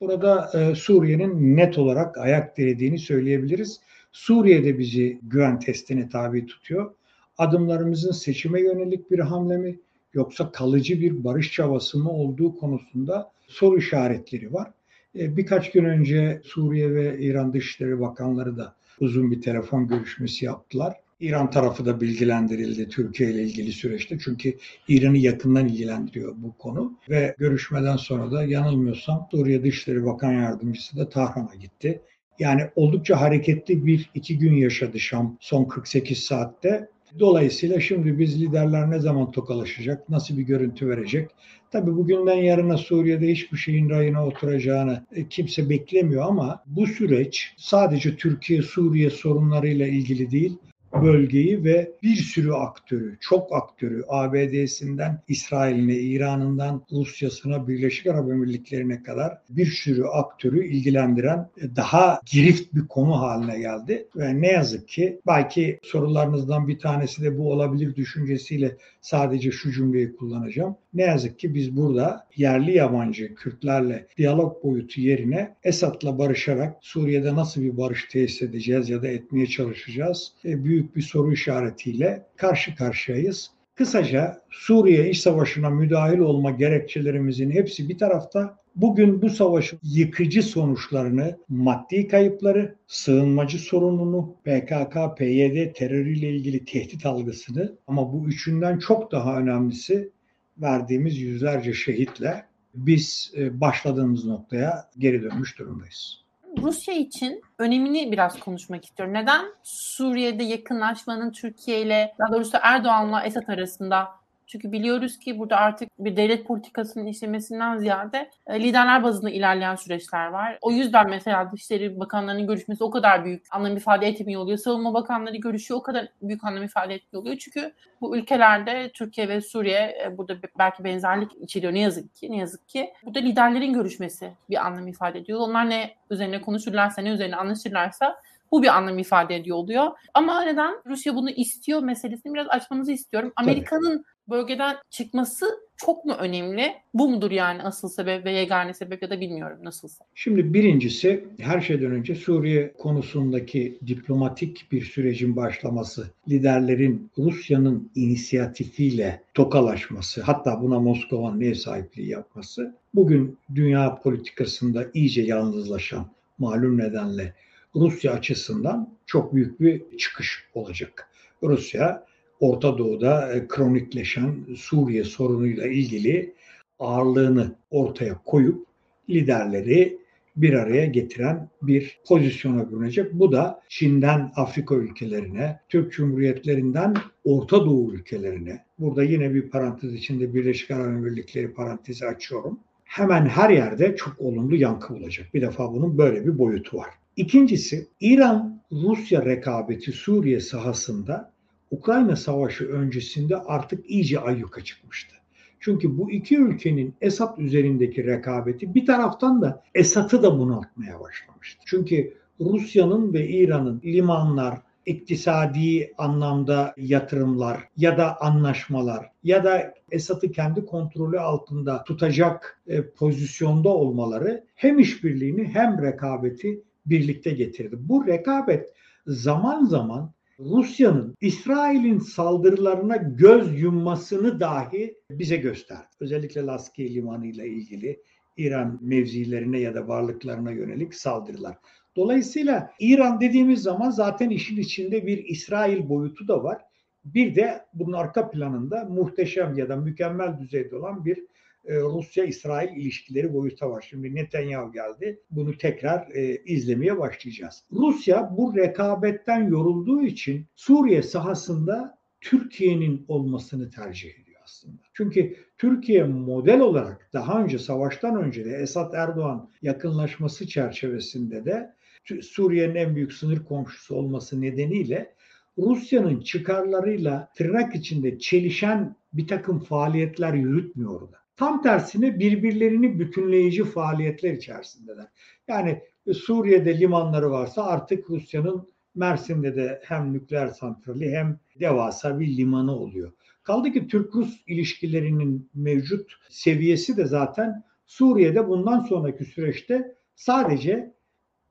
Burada e, Suriye'nin net olarak ayak dirediğini söyleyebiliriz. Suriye'de bizi güven testine tabi tutuyor. Adımlarımızın seçime yönelik bir hamle mi yoksa kalıcı bir barış çabası mı olduğu konusunda soru işaretleri var. E, birkaç gün önce Suriye ve İran Dışişleri Bakanları da uzun bir telefon görüşmesi yaptılar. İran tarafı da bilgilendirildi Türkiye ile ilgili süreçte. Çünkü İran'ı yakından ilgilendiriyor bu konu. Ve görüşmeden sonra da yanılmıyorsam Suriye Dışişleri Bakan Yardımcısı da Tahran'a gitti. Yani oldukça hareketli bir iki gün yaşadı Şam son 48 saatte. Dolayısıyla şimdi biz liderler ne zaman tokalaşacak, nasıl bir görüntü verecek? Tabii bugünden yarına Suriye'de hiçbir şeyin rayına oturacağını e, kimse beklemiyor ama bu süreç sadece Türkiye-Suriye sorunlarıyla ilgili değil, bölgeyi ve bir sürü aktörü, çok aktörü ABD'sinden İsrail'ine, İran'ından Rusya'sına, Birleşik Arap Emirlikleri'ne kadar bir sürü aktörü ilgilendiren e, daha girift bir konu haline geldi. Ve ne yazık ki belki sorularınızdan bir tanesi de bu olabilir düşüncesiyle sadece şu cümleyi kullanacağım. Ne yazık ki biz burada yerli yabancı Kürtlerle diyalog boyutu yerine Esad'la barışarak Suriye'de nasıl bir barış tesis edeceğiz ya da etmeye çalışacağız? E, büyük bir soru işaretiyle karşı karşıyayız. Kısaca Suriye iç savaşına müdahil olma gerekçelerimizin hepsi bir tarafta. Bugün bu savaşın yıkıcı sonuçlarını, maddi kayıpları, sığınmacı sorununu, PKK, PYD terörüyle ilgili tehdit algısını ama bu üçünden çok daha önemlisi verdiğimiz yüzlerce şehitle biz e, başladığımız noktaya geri dönmüş durumdayız. Rusya için önemini biraz konuşmak istiyorum. Neden Suriye'de yakınlaşmanın Türkiye ile daha doğrusu Erdoğan'la Esad arasında çünkü biliyoruz ki burada artık bir devlet politikasının işlemesinden ziyade e, liderler bazında ilerleyen süreçler var. O yüzden mesela Dışişleri Bakanlarının görüşmesi o kadar büyük anlam ifade etmiyor oluyor. Savunma Bakanları görüşüyor o kadar büyük anlam ifade etmiyor oluyor. Çünkü bu ülkelerde Türkiye ve Suriye e, burada belki benzerlik içeriyor ne yazık ki. Ne yazık ki burada liderlerin görüşmesi bir anlam ifade ediyor. Onlar ne üzerine konuşurlarsa ne üzerine anlaşırlarsa bu bir anlam ifade ediyor oluyor. Ama neden Rusya bunu istiyor meselesini biraz açmanızı istiyorum. Amerika'nın bölgeden çıkması çok mu önemli? Bu mudur yani asıl sebep ve yegane sebep ya da bilmiyorum nasılsa. Şimdi birincisi her şeyden önce Suriye konusundaki diplomatik bir sürecin başlaması, liderlerin Rusya'nın inisiyatifiyle tokalaşması, hatta buna Moskova'nın ev sahipliği yapması, bugün dünya politikasında iyice yalnızlaşan malum nedenle Rusya açısından çok büyük bir çıkış olacak. Rusya Orta Doğu'da e, kronikleşen Suriye sorunuyla ilgili ağırlığını ortaya koyup liderleri bir araya getiren bir pozisyona bürünecek. Bu da Çin'den Afrika ülkelerine, Türk Cumhuriyetlerinden Orta Doğu ülkelerine, burada yine bir parantez içinde Birleşik Arap Emirlikleri parantezi açıyorum. Hemen her yerde çok olumlu yankı olacak. Bir defa bunun böyle bir boyutu var. İkincisi İran-Rusya rekabeti Suriye sahasında Ukrayna Savaşı öncesinde artık iyice ayyuka çıkmıştı. Çünkü bu iki ülkenin Esad üzerindeki rekabeti bir taraftan da Esad'ı da bunaltmaya başlamıştı. Çünkü Rusya'nın ve İran'ın limanlar, iktisadi anlamda yatırımlar ya da anlaşmalar ya da Esad'ı kendi kontrolü altında tutacak e, pozisyonda olmaları hem işbirliğini hem rekabeti birlikte getirdi. Bu rekabet zaman zaman Rusya'nın İsrail'in saldırılarına göz yummasını dahi bize gösterdi. Özellikle Laskiye Limanı ile ilgili İran mevzilerine ya da varlıklarına yönelik saldırılar. Dolayısıyla İran dediğimiz zaman zaten işin içinde bir İsrail boyutu da var. Bir de bunun arka planında muhteşem ya da mükemmel düzeyde olan bir Rusya-İsrail ilişkileri boyuta var. Şimdi Netanyahu geldi. Bunu tekrar e, izlemeye başlayacağız. Rusya bu rekabetten yorulduğu için Suriye sahasında Türkiye'nin olmasını tercih ediyor aslında. Çünkü Türkiye model olarak daha önce savaştan önce de Esad Erdoğan yakınlaşması çerçevesinde de Suriye'nin en büyük sınır komşusu olması nedeniyle Rusya'nın çıkarlarıyla tırnak içinde çelişen bir takım faaliyetler yürütmüyor da. Tam tersine birbirlerini bütünleyici faaliyetler içerisindeler. Yani e, Suriye'de limanları varsa artık Rusya'nın Mersin'de de hem nükleer santrali hem devasa bir limanı oluyor. Kaldı ki Türk-Rus ilişkilerinin mevcut seviyesi de zaten Suriye'de bundan sonraki süreçte sadece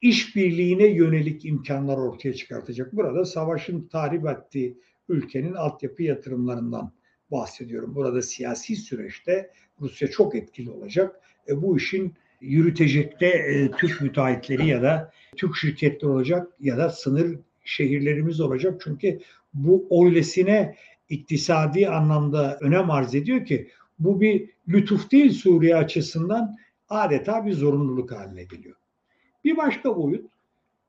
işbirliğine yönelik imkanlar ortaya çıkartacak. Burada savaşın tahrip ettiği ülkenin altyapı yatırımlarından bahsediyorum. Burada siyasi süreçte Rusya çok etkili olacak. E, bu işin yürütecekte e, Türk müteahhitleri ya da Türk şirketleri olacak ya da sınır şehirlerimiz olacak. Çünkü bu öylesine iktisadi anlamda önem arz ediyor ki bu bir lütuf değil Suriye açısından adeta bir zorunluluk haline geliyor. Bir başka boyut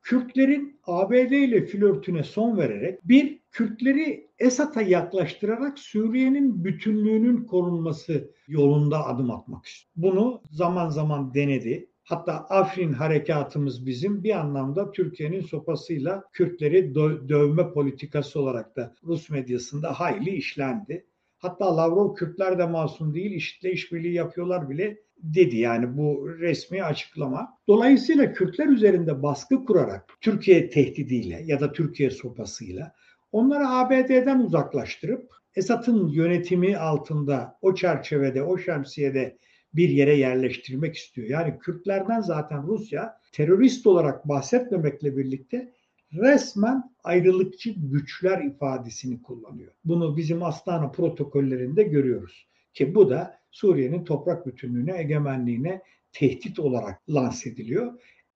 Kürtlerin ABD ile flörtüne son vererek bir Kürtleri Esad'a yaklaştırarak Suriye'nin bütünlüğünün korunması yolunda adım atmak istiyor. Bunu zaman zaman denedi. Hatta Afrin harekatımız bizim bir anlamda Türkiye'nin sopasıyla Kürtleri dö- dövme politikası olarak da Rus medyasında hayli işlendi. Hatta Lavrov Kürtler de masum değil, işitle işbirliği yapıyorlar bile dedi yani bu resmi açıklama. Dolayısıyla Kürtler üzerinde baskı kurarak Türkiye tehdidiyle ya da Türkiye sopasıyla onları ABD'den uzaklaştırıp Esad'ın yönetimi altında o çerçevede, o şemsiyede bir yere yerleştirmek istiyor. Yani Kürtlerden zaten Rusya terörist olarak bahsetmemekle birlikte resmen ayrılıkçı güçler ifadesini kullanıyor. Bunu bizim Astana protokollerinde görüyoruz. Ki bu da Suriye'nin toprak bütünlüğüne, egemenliğine tehdit olarak lanse ediliyor.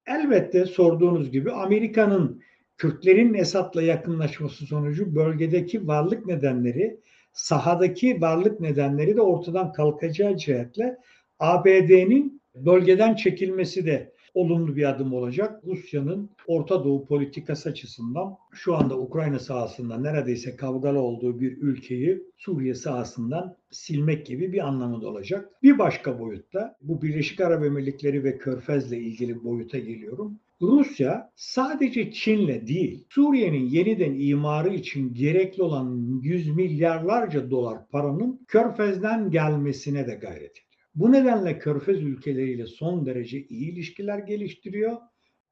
Elbette sorduğunuz gibi Amerika'nın Kürtlerin Esad'la yakınlaşması sonucu bölgedeki varlık nedenleri, sahadaki varlık nedenleri de ortadan kalkacağı cihetle ABD'nin bölgeden çekilmesi de olumlu bir adım olacak. Rusya'nın Orta Doğu politikası açısından şu anda Ukrayna sahasında neredeyse kavgalı olduğu bir ülkeyi Suriye sahasından silmek gibi bir anlamı da olacak. Bir başka boyutta bu Birleşik Arap Emirlikleri ve Körfez'le ilgili boyuta geliyorum. Rusya sadece Çin'le değil, Suriye'nin yeniden imarı için gerekli olan yüz milyarlarca dolar paranın Körfez'den gelmesine de gayret ediyor. Bu nedenle Körfez ülkeleriyle son derece iyi ilişkiler geliştiriyor.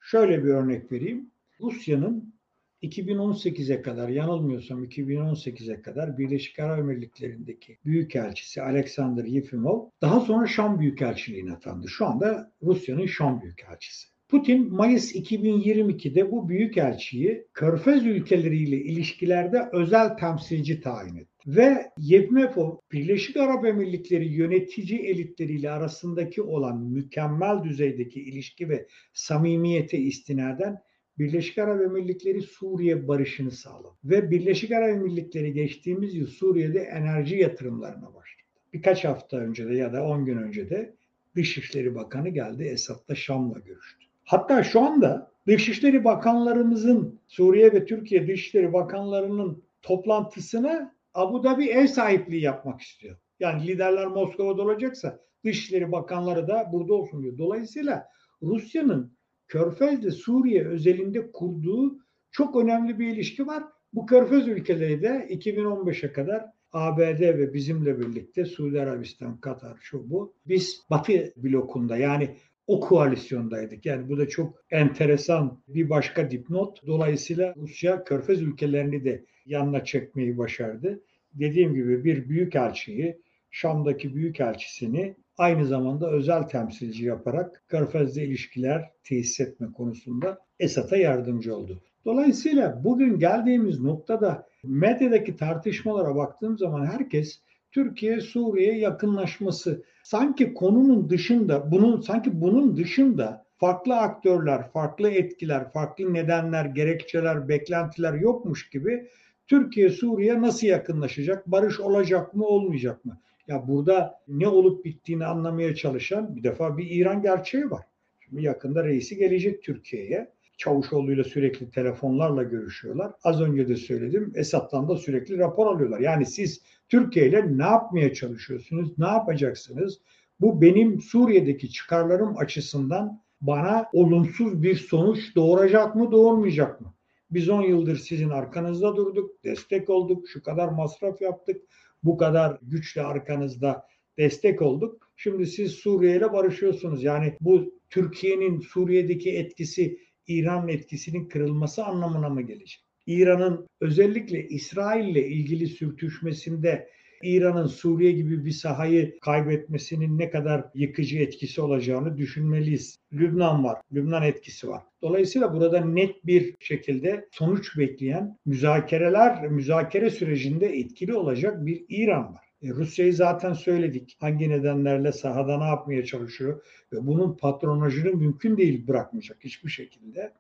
Şöyle bir örnek vereyim. Rusya'nın 2018'e kadar yanılmıyorsam 2018'e kadar Birleşik Arap Emirlikleri'ndeki Büyükelçisi Alexander Yefimov daha sonra Şam Büyükelçiliğine atandı. Şu anda Rusya'nın Şam Büyükelçisi. Putin Mayıs 2022'de bu büyükelçiyi Körfez ülkeleriyle ilişkilerde özel temsilci tayin etti. Ve Yevmefov Birleşik Arap Emirlikleri yönetici elitleriyle arasındaki olan mükemmel düzeydeki ilişki ve samimiyete istinaden Birleşik Arap Emirlikleri Suriye barışını sağladı. Ve Birleşik Arap Emirlikleri geçtiğimiz yıl Suriye'de enerji yatırımlarına başladı. Birkaç hafta önce de ya da 10 gün önce de Dışişleri Bakanı geldi Esad'la Şam'la görüştü. Hatta şu anda Dışişleri Bakanlarımızın Suriye ve Türkiye Dışişleri Bakanlarının toplantısına Abu Dhabi ev sahipliği yapmak istiyor. Yani liderler Moskova'da olacaksa Dışişleri Bakanları da burada olsun diyor. Dolayısıyla Rusya'nın Körfez'de Suriye özelinde kurduğu çok önemli bir ilişki var. Bu Körfez ülkeleri de 2015'e kadar ABD ve bizimle birlikte Suudi Arabistan, Katar, şu bu. Biz Batı blokunda yani o koalisyondaydık. Yani bu da çok enteresan bir başka dipnot. Dolayısıyla Rusya Körfez ülkelerini de yanına çekmeyi başardı. Dediğim gibi bir büyük elçiyi, Şam'daki büyük elçisini aynı zamanda özel temsilci yaparak Körfez'de ilişkiler tesis etme konusunda Esad'a yardımcı oldu. Dolayısıyla bugün geldiğimiz noktada medyadaki tartışmalara baktığım zaman herkes Türkiye Suriye yakınlaşması sanki konunun dışında bunun sanki bunun dışında farklı aktörler, farklı etkiler, farklı nedenler, gerekçeler, beklentiler yokmuş gibi Türkiye Suriye nasıl yakınlaşacak? Barış olacak mı, olmayacak mı? Ya burada ne olup bittiğini anlamaya çalışan bir defa bir İran gerçeği var. Şimdi yakında reisi gelecek Türkiye'ye. Çavuşoğlu ile sürekli telefonlarla görüşüyorlar. Az önce de söyledim Esad'dan da sürekli rapor alıyorlar. Yani siz Türkiye ile ne yapmaya çalışıyorsunuz? Ne yapacaksınız? Bu benim Suriye'deki çıkarlarım açısından bana olumsuz bir sonuç doğuracak mı, doğurmayacak mı? Biz 10 yıldır sizin arkanızda durduk, destek olduk, şu kadar masraf yaptık, bu kadar güçle arkanızda destek olduk. Şimdi siz Suriye ile barışıyorsunuz. Yani bu Türkiye'nin Suriye'deki etkisi İran etkisinin kırılması anlamına mı gelecek? İran'ın özellikle İsrail ile ilgili sürtüşmesinde İran'ın Suriye gibi bir sahayı kaybetmesinin ne kadar yıkıcı etkisi olacağını düşünmeliyiz. Lübnan var, Lübnan etkisi var. Dolayısıyla burada net bir şekilde sonuç bekleyen müzakereler, müzakere sürecinde etkili olacak bir İran var. E, Rusya'yı zaten söyledik. Hangi nedenlerle sahada ne yapmaya çalışıyor ve bunun patronajını mümkün değil bırakmayacak hiçbir şekilde.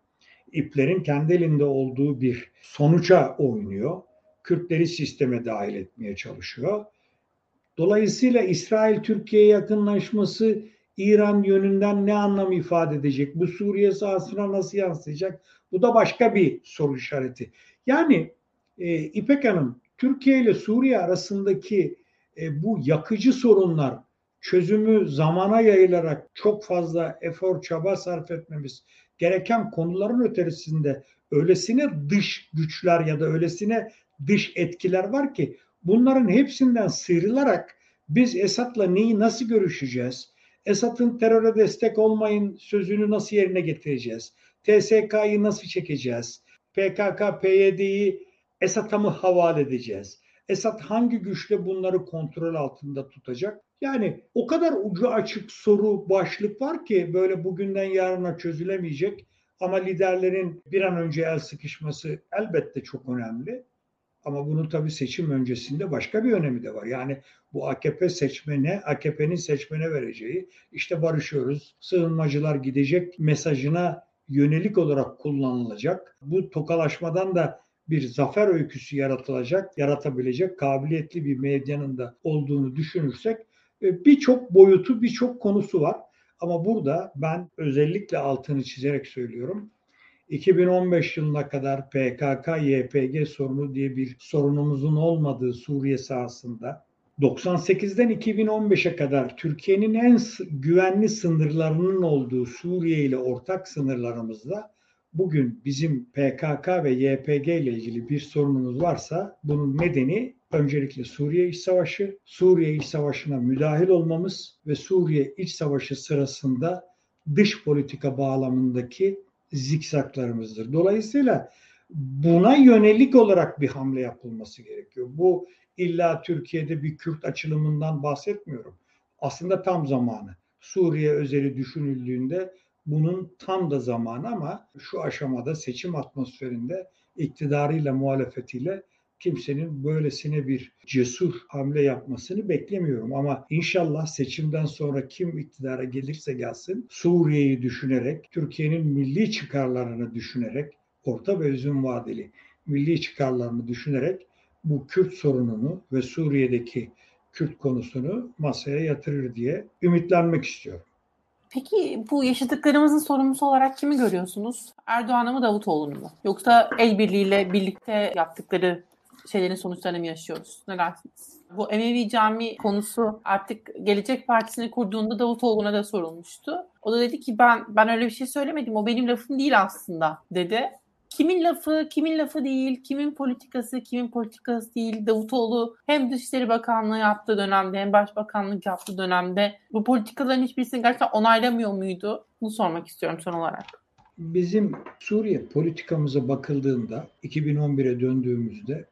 İplerin kendi elinde olduğu bir sonuca oynuyor. Kürtleri sisteme dahil etmeye çalışıyor. Dolayısıyla İsrail-Türkiye yakınlaşması İran yönünden ne anlam ifade edecek? Bu Suriye sahasına nasıl yansıyacak? Bu da başka bir soru işareti. Yani e, İpek Hanım, Türkiye ile Suriye arasındaki e, bu yakıcı sorunlar çözümü zamana yayılarak çok fazla efor çaba sarf etmemiz gereken konuların ötesinde öylesine dış güçler ya da öylesine dış etkiler var ki bunların hepsinden sıyrılarak biz Esad'la neyi nasıl görüşeceğiz? Esad'ın teröre destek olmayın sözünü nasıl yerine getireceğiz? TSK'yı nasıl çekeceğiz? PKK, PYD'yi Esad'a mı havale edeceğiz? Esad hangi güçle bunları kontrol altında tutacak? Yani o kadar ucu açık soru başlık var ki böyle bugünden yarına çözülemeyecek. Ama liderlerin bir an önce el sıkışması elbette çok önemli. Ama bunun tabii seçim öncesinde başka bir önemi de var. Yani bu AKP seçmene, AKP'nin seçmene vereceği işte barışıyoruz, sığınmacılar gidecek mesajına yönelik olarak kullanılacak. Bu tokalaşmadan da bir zafer öyküsü yaratılacak, yaratabilecek kabiliyetli bir medyanın da olduğunu düşünürsek e, birçok boyutu, birçok konusu var. Ama burada ben özellikle altını çizerek söylüyorum. 2015 yılına kadar PKK, YPG sorunu diye bir sorunumuzun olmadığı Suriye sahasında 98'den 2015'e kadar Türkiye'nin en güvenli sınırlarının olduğu Suriye ile ortak sınırlarımızda bugün bizim PKK ve YPG ile ilgili bir sorunumuz varsa bunun nedeni öncelikle Suriye İç Savaşı, Suriye İç Savaşı'na müdahil olmamız ve Suriye İç Savaşı sırasında dış politika bağlamındaki zikzaklarımızdır. Dolayısıyla buna yönelik olarak bir hamle yapılması gerekiyor. Bu illa Türkiye'de bir Kürt açılımından bahsetmiyorum. Aslında tam zamanı. Suriye özeli düşünüldüğünde bunun tam da zamanı ama şu aşamada seçim atmosferinde iktidarıyla muhalefetiyle kimsenin böylesine bir cesur hamle yapmasını beklemiyorum. Ama inşallah seçimden sonra kim iktidara gelirse gelsin Suriye'yi düşünerek, Türkiye'nin milli çıkarlarını düşünerek, orta ve uzun vadeli milli çıkarlarını düşünerek bu Kürt sorununu ve Suriye'deki Kürt konusunu masaya yatırır diye ümitlenmek istiyorum. Peki bu yaşadıklarımızın sorumlusu olarak kimi görüyorsunuz? Erdoğan'ı mı Davutoğlu'nu mu? Yoksa el birliğiyle birlikte yaptıkları şeylerin sonuçlarını mı yaşıyoruz? Ne dersiniz? Bu Emevi Cami konusu artık Gelecek Partisi'ni kurduğunda Davutoğlu'na da sorulmuştu. O da dedi ki ben ben öyle bir şey söylemedim. O benim lafım değil aslında dedi. Kimin lafı, kimin lafı değil, kimin politikası, kimin politikası değil. Davutoğlu hem Dışişleri Bakanlığı yaptığı dönemde hem Başbakanlık yaptığı dönemde bu politikaların hiçbirisini gerçekten onaylamıyor muydu? Bunu sormak istiyorum son olarak. Bizim Suriye politikamıza bakıldığında 2011'e döndüğümüzde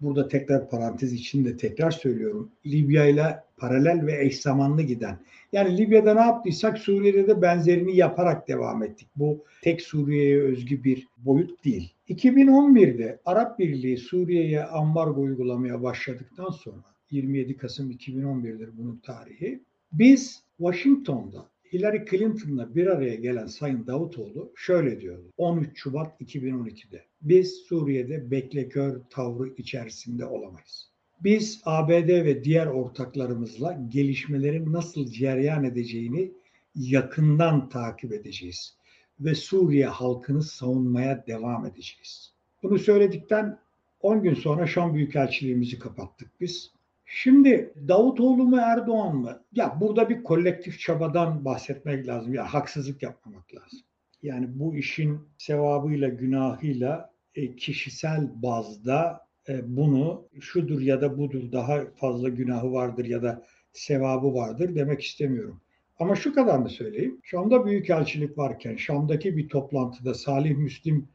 burada tekrar parantez içinde tekrar söylüyorum. Libya ile paralel ve eş zamanlı giden. Yani Libya'da ne yaptıysak Suriye'de de benzerini yaparak devam ettik. Bu tek Suriye'ye özgü bir boyut değil. 2011'de Arap Birliği Suriye'ye ambargo uygulamaya başladıktan sonra 27 Kasım 2011'dir bunun tarihi. Biz Washington'da Hillary Clinton'la bir araya gelen Sayın Davutoğlu şöyle diyordu. 13 Şubat 2012'de biz Suriye'de beklekör tavrı içerisinde olamayız. Biz ABD ve diğer ortaklarımızla gelişmelerin nasıl cereyan edeceğini yakından takip edeceğiz ve Suriye halkını savunmaya devam edeceğiz. Bunu söyledikten 10 gün sonra Şam Büyükelçiliğimizi kapattık biz. Şimdi Davutoğlu mu Erdoğan mı? Ya burada bir kolektif çabadan bahsetmek lazım. Ya haksızlık yapmamak lazım. Yani bu işin sevabıyla günahıyla e, kişisel bazda e, bunu şudur ya da budur daha fazla günahı vardır ya da sevabı vardır demek istemiyorum. Ama şu kadar mı söyleyeyim? Şam'da büyükelçilik varken Şam'daki bir toplantıda Salih Müslim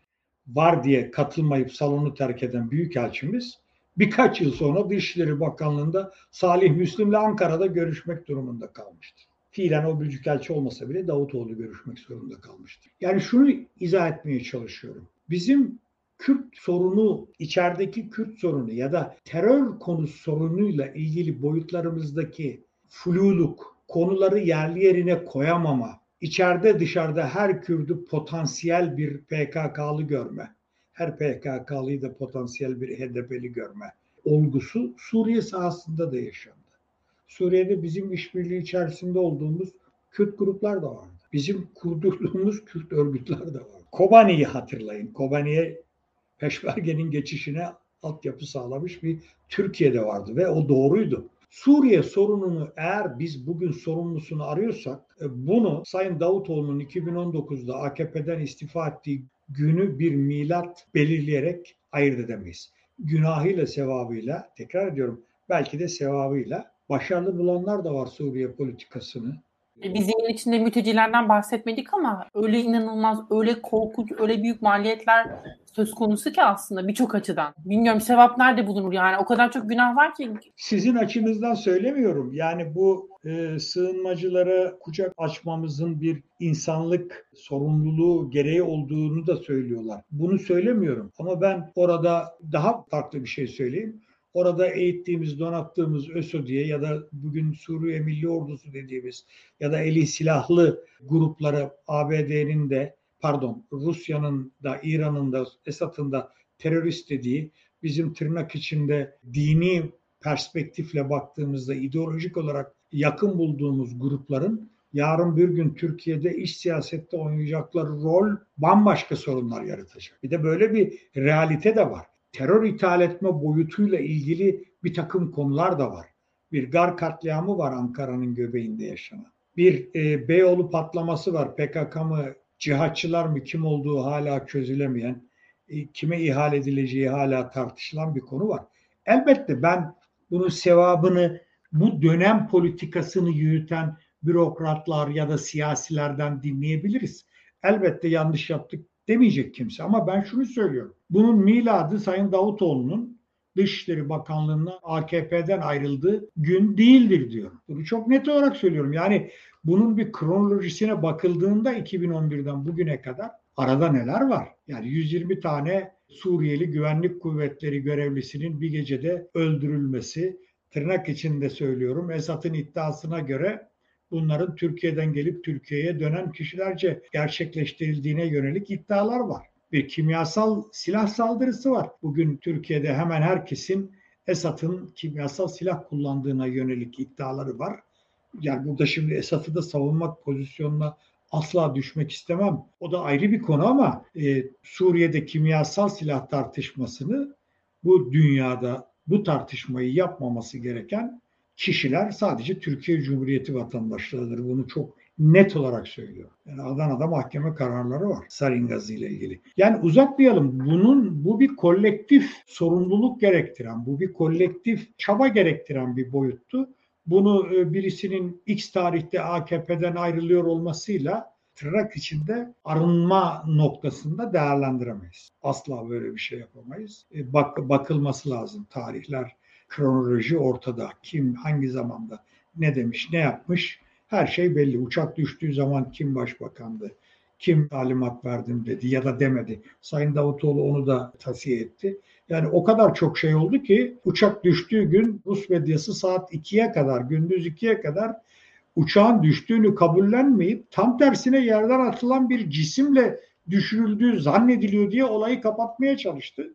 var diye katılmayıp salonu terk eden büyükelçimiz birkaç yıl sonra Dışişleri Bakanlığı'nda Salih Müslim'le Ankara'da görüşmek durumunda kalmıştı. Fiilen o büyükelçi olmasa bile Davutoğlu görüşmek zorunda kalmıştı. Yani şunu izah etmeye çalışıyorum. Bizim Kürt sorunu, içerideki Kürt sorunu ya da terör konusu sorunuyla ilgili boyutlarımızdaki fluluk, konuları yerli yerine koyamama, içeride dışarıda her Kürt'ü potansiyel bir PKK'lı görme, her PKK'lıyı da potansiyel bir HDP'li görme olgusu Suriye sahasında da yaşandı. Suriye'de bizim işbirliği içerisinde olduğumuz Kürt gruplar da vardı. Bizim kurdurduğumuz Kürt örgütler de var. Kobani'yi hatırlayın. Kobani'ye Peşmerge'nin geçişine altyapı sağlamış bir Türkiye'de vardı ve o doğruydu. Suriye sorununu eğer biz bugün sorumlusunu arıyorsak e, bunu Sayın Davutoğlu'nun 2019'da AKP'den istifa ettiği günü bir milat belirleyerek ayırt edemeyiz. Günahıyla sevabıyla tekrar ediyorum belki de sevabıyla başarılı bulanlar da var Suriye politikasını. Biz yayın içinde mültecilerden bahsetmedik ama öyle inanılmaz, öyle korkunç, öyle büyük maliyetler söz konusu ki aslında birçok açıdan. Bilmiyorum sevap nerede bulunur yani o kadar çok günah var ki. Sizin açınızdan söylemiyorum. Yani bu e, sığınmacılara kucak açmamızın bir insanlık sorumluluğu gereği olduğunu da söylüyorlar. Bunu söylemiyorum ama ben orada daha farklı bir şey söyleyeyim. Orada eğittiğimiz, donattığımız ÖSO diye ya da bugün Suriye Milli Ordusu dediğimiz ya da eli silahlı grupları ABD'nin de pardon Rusya'nın da İran'ın da Esad'ın da terörist dediği bizim tırnak içinde dini perspektifle baktığımızda ideolojik olarak yakın bulduğumuz grupların yarın bir gün Türkiye'de iş siyasette oynayacakları rol bambaşka sorunlar yaratacak. Bir de böyle bir realite de var. Terör ithal etme boyutuyla ilgili bir takım konular da var. Bir gar katliamı var Ankara'nın göbeğinde yaşanan. Bir e, Beyoğlu patlaması var. PKK mı cihatçılar mı kim olduğu hala çözülemeyen, e, kime ihale edileceği hala tartışılan bir konu var. Elbette ben bunun sevabını bu dönem politikasını yürüten bürokratlar ya da siyasilerden dinleyebiliriz. Elbette yanlış yaptık demeyecek kimse ama ben şunu söylüyorum. Bunun miladı Sayın Davutoğlu'nun Dışişleri Bakanlığı'na AKP'den ayrıldığı gün değildir diyor. Bunu çok net olarak söylüyorum. Yani bunun bir kronolojisine bakıldığında 2011'den bugüne kadar arada neler var? Yani 120 tane Suriyeli güvenlik kuvvetleri görevlisinin bir gecede öldürülmesi, tırnak içinde söylüyorum Esad'ın iddiasına göre bunların Türkiye'den gelip Türkiye'ye dönen kişilerce gerçekleştirildiğine yönelik iddialar var. Bir kimyasal silah saldırısı var. Bugün Türkiye'de hemen herkesin Esad'ın kimyasal silah kullandığına yönelik iddiaları var. Yani burada şimdi Esad'ı da savunmak pozisyonuna asla düşmek istemem. O da ayrı bir konu ama e, Suriye'de kimyasal silah tartışmasını bu dünyada bu tartışmayı yapmaması gereken kişiler sadece Türkiye Cumhuriyeti vatandaşlarıdır. Bunu çok net olarak söylüyor. Yani Adana'da mahkeme kararları var Sarin ile ilgili. Yani uzatmayalım. Bunun bu bir kolektif sorumluluk gerektiren, bu bir kolektif çaba gerektiren bir boyuttu. Bunu e, birisinin X tarihte AKP'den ayrılıyor olmasıyla tırnak içinde arınma noktasında değerlendiremeyiz. Asla böyle bir şey yapamayız. E, bak, bakılması lazım tarihler, kronoloji ortada. Kim hangi zamanda ne demiş, ne yapmış her şey belli. Uçak düştüğü zaman kim başbakandı, kim talimat verdim dedi ya da demedi. Sayın Davutoğlu onu da tavsiye etti. Yani o kadar çok şey oldu ki uçak düştüğü gün Rus medyası saat 2'ye kadar, gündüz 2'ye kadar uçağın düştüğünü kabullenmeyip tam tersine yerden atılan bir cisimle düşürüldüğü zannediliyor diye olayı kapatmaya çalıştı.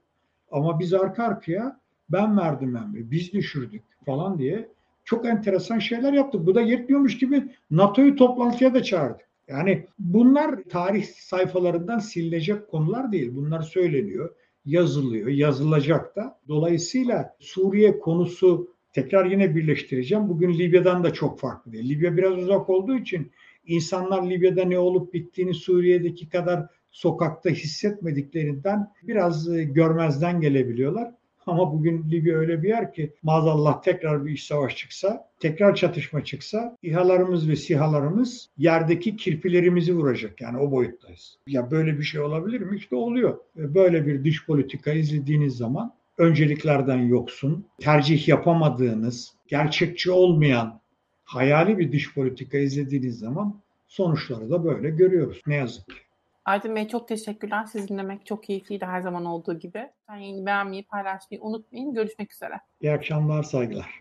Ama biz arka arkaya ben verdim emri, biz düşürdük falan diye çok enteresan şeyler yaptık. Bu da yetmiyormuş gibi NATO'yu toplantıya da çağırdık. Yani bunlar tarih sayfalarından silinecek konular değil. Bunlar söyleniyor, yazılıyor, yazılacak da. Dolayısıyla Suriye konusu tekrar yine birleştireceğim. Bugün Libya'dan da çok farklı değil. Libya biraz uzak olduğu için insanlar Libya'da ne olup bittiğini Suriye'deki kadar sokakta hissetmediklerinden biraz e, görmezden gelebiliyorlar. Ama bugün Libya öyle bir yer ki maazallah tekrar bir iş savaş çıksa, tekrar çatışma çıksa İHA'larımız ve SİHA'larımız yerdeki kirpilerimizi vuracak. Yani o boyuttayız. Ya böyle bir şey olabilir mi? İşte oluyor. Böyle bir dış politika izlediğiniz zaman önceliklerden yoksun, tercih yapamadığınız, gerçekçi olmayan hayali bir dış politika izlediğiniz zaman sonuçları da böyle görüyoruz. Ne yazık ki. Aydın Bey çok teşekkürler. Sizi dinlemek çok keyifliydi her zaman olduğu gibi. Yayını beğenmeyi, paylaşmayı unutmayın. Görüşmek üzere. İyi akşamlar, saygılar.